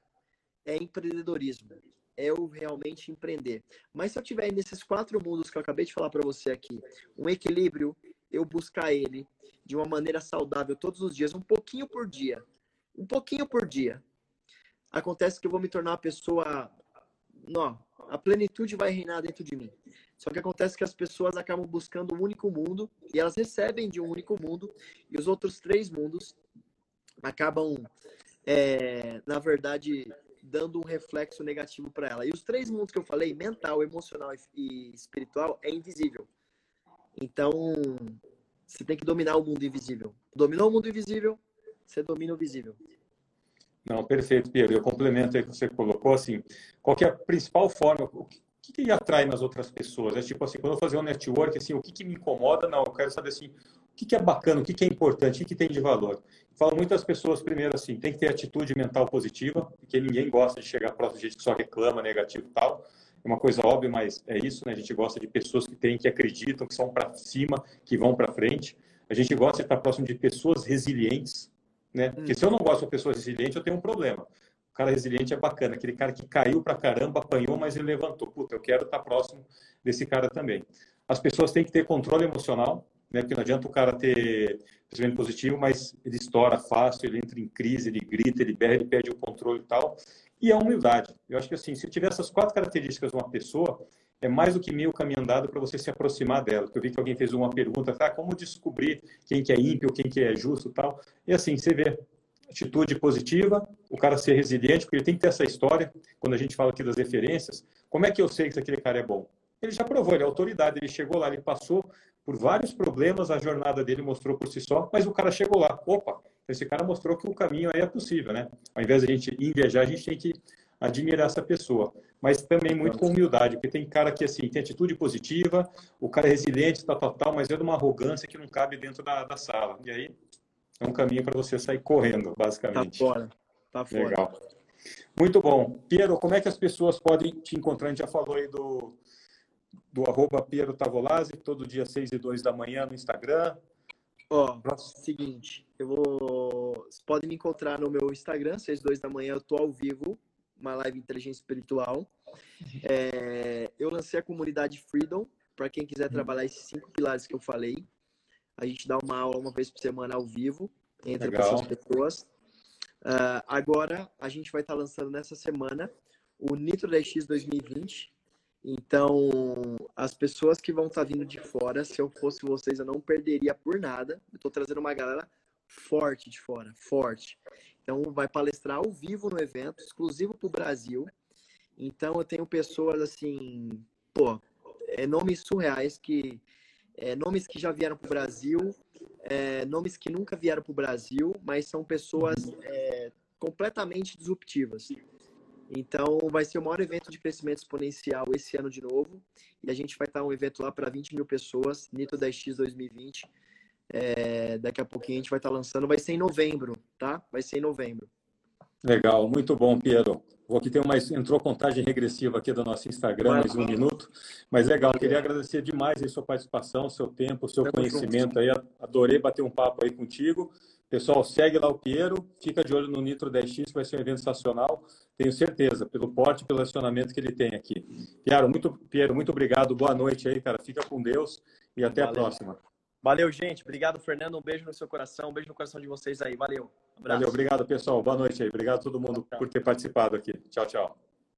é empreendedorismo é eu realmente empreender. Mas se eu tiver nesses quatro mundos que eu acabei de falar para você aqui, um equilíbrio, eu buscar ele de uma maneira saudável todos os dias, um pouquinho por dia, um pouquinho por dia. Acontece que eu vou me tornar uma pessoa, não, a plenitude vai reinar dentro de mim. Só que acontece que as pessoas acabam buscando um único mundo e elas recebem de um único mundo e os outros três mundos acabam, é, na verdade, dando um reflexo negativo para ela. E os três mundos que eu falei, mental, emocional e espiritual, é invisível. Então, você tem que dominar o mundo invisível. Dominou o mundo invisível, você domina o visível. Não, perfeito, Pedro. Eu complemento aí que você colocou, assim, qual é a principal forma, o que, que atrai nas outras pessoas? É tipo assim, quando eu fazer um network, assim, o que, que me incomoda? Não, eu quero saber, assim, o que, é bacana, o que, é importante, o que, tem de valor. Falo muitas pessoas, primeiro, assim, tem que ter atitude mental positiva, porque ninguém gosta de chegar próximo de gente que só reclama, negativo e tal. É uma coisa óbvia, mas é isso, né? A gente gosta de pessoas que têm, que acreditam, que são para cima, que vão para frente. A gente gosta de estar próximo de pessoas resilientes, né? Porque se eu não gosto de pessoas resilientes, eu tenho um problema. O cara resiliente é bacana, aquele cara que caiu para caramba, apanhou, mas ele levantou. Puta, eu quero estar próximo desse cara também. As pessoas têm que ter controle emocional, né? Porque não adianta o cara ter pensamento positivo, mas ele estoura fácil, ele entra em crise, ele grita, ele berra, ele perde o controle e tal. E a humildade. Eu acho que assim, se tiver essas quatro características de uma pessoa, é mais do que meio caminho andado para você se aproximar dela. Porque eu vi que alguém fez uma pergunta, ah, como descobrir quem que é ímpio, quem que é justo tal. E assim, você vê atitude positiva, o cara ser resiliente, porque ele tem que ter essa história, quando a gente fala aqui das referências, como é que eu sei que aquele cara é bom? Ele já provou, ele é autoridade, ele chegou lá, ele passou por vários problemas, a jornada dele mostrou por si só, mas o cara chegou lá. Opa, esse cara mostrou que o caminho aí é possível, né? Ao invés de a gente invejar, a gente tem que admirar essa pessoa. Mas também muito com humildade, porque tem cara que, assim, tem atitude positiva, o cara é resiliente, tal, tal, tal, mas é de uma arrogância que não cabe dentro da, da sala. E aí é um caminho para você sair correndo, basicamente. Tá fora. Tá fora. Legal. Muito bom. Piero, como é que as pessoas podem te encontrar? A gente já falou aí do, do arroba Piero Tavolazzi, todo dia 6 e 2 da manhã no Instagram. Ó, oh, seguinte, eu vou. Vocês podem me encontrar no meu Instagram, 6 e 2 da manhã, eu tô ao vivo, uma live inteligência espiritual. É, eu lancei a comunidade Freedom, para quem quiser trabalhar esses cinco pilares que eu falei. A gente dá uma aula uma vez por semana ao vivo, entre essas pessoas. Uh, agora, a gente vai estar tá lançando nessa semana o Nitro 10X 2020, Então, as pessoas que vão estar tá vindo de fora, se eu fosse vocês, eu não perderia por nada. Eu estou trazendo uma galera forte de fora, forte. Então, vai palestrar ao vivo no evento, exclusivo para o Brasil. Então, eu tenho pessoas assim, pô, é, nomes surreais que é, nomes que já vieram para o Brasil, é, nomes que nunca vieram para o Brasil, mas são pessoas é, completamente disruptivas. Então, vai ser o maior evento de crescimento exponencial esse ano de novo. E a gente vai estar um evento lá para 20 mil pessoas, Nito 10X 2020. É, daqui a pouquinho a gente vai estar lançando. Vai ser em novembro, tá? Vai ser em novembro. Legal, muito bom, Pedro. Vou aqui ter uma entrou contagem regressiva aqui do nosso Instagram, mais um minuto. Mas legal, queria agradecer demais a sua participação, seu tempo, seu conhecimento aí. Adorei bater um papo aí contigo. Pessoal, segue lá o Piero, fica de olho no Nitro 10X, vai ser um evento sensacional, tenho certeza, pelo porte e pelo acionamento que ele tem aqui. Piero, muito, Piero, muito obrigado, boa noite aí, cara. Fica com Deus e até Valeu. a próxima. Valeu, gente. Obrigado, Fernando. Um beijo no seu coração, um beijo no coração de vocês aí. Valeu. Um Valeu, obrigado, pessoal. Boa noite aí. Obrigado a todo mundo por ter participado aqui. Tchau, tchau.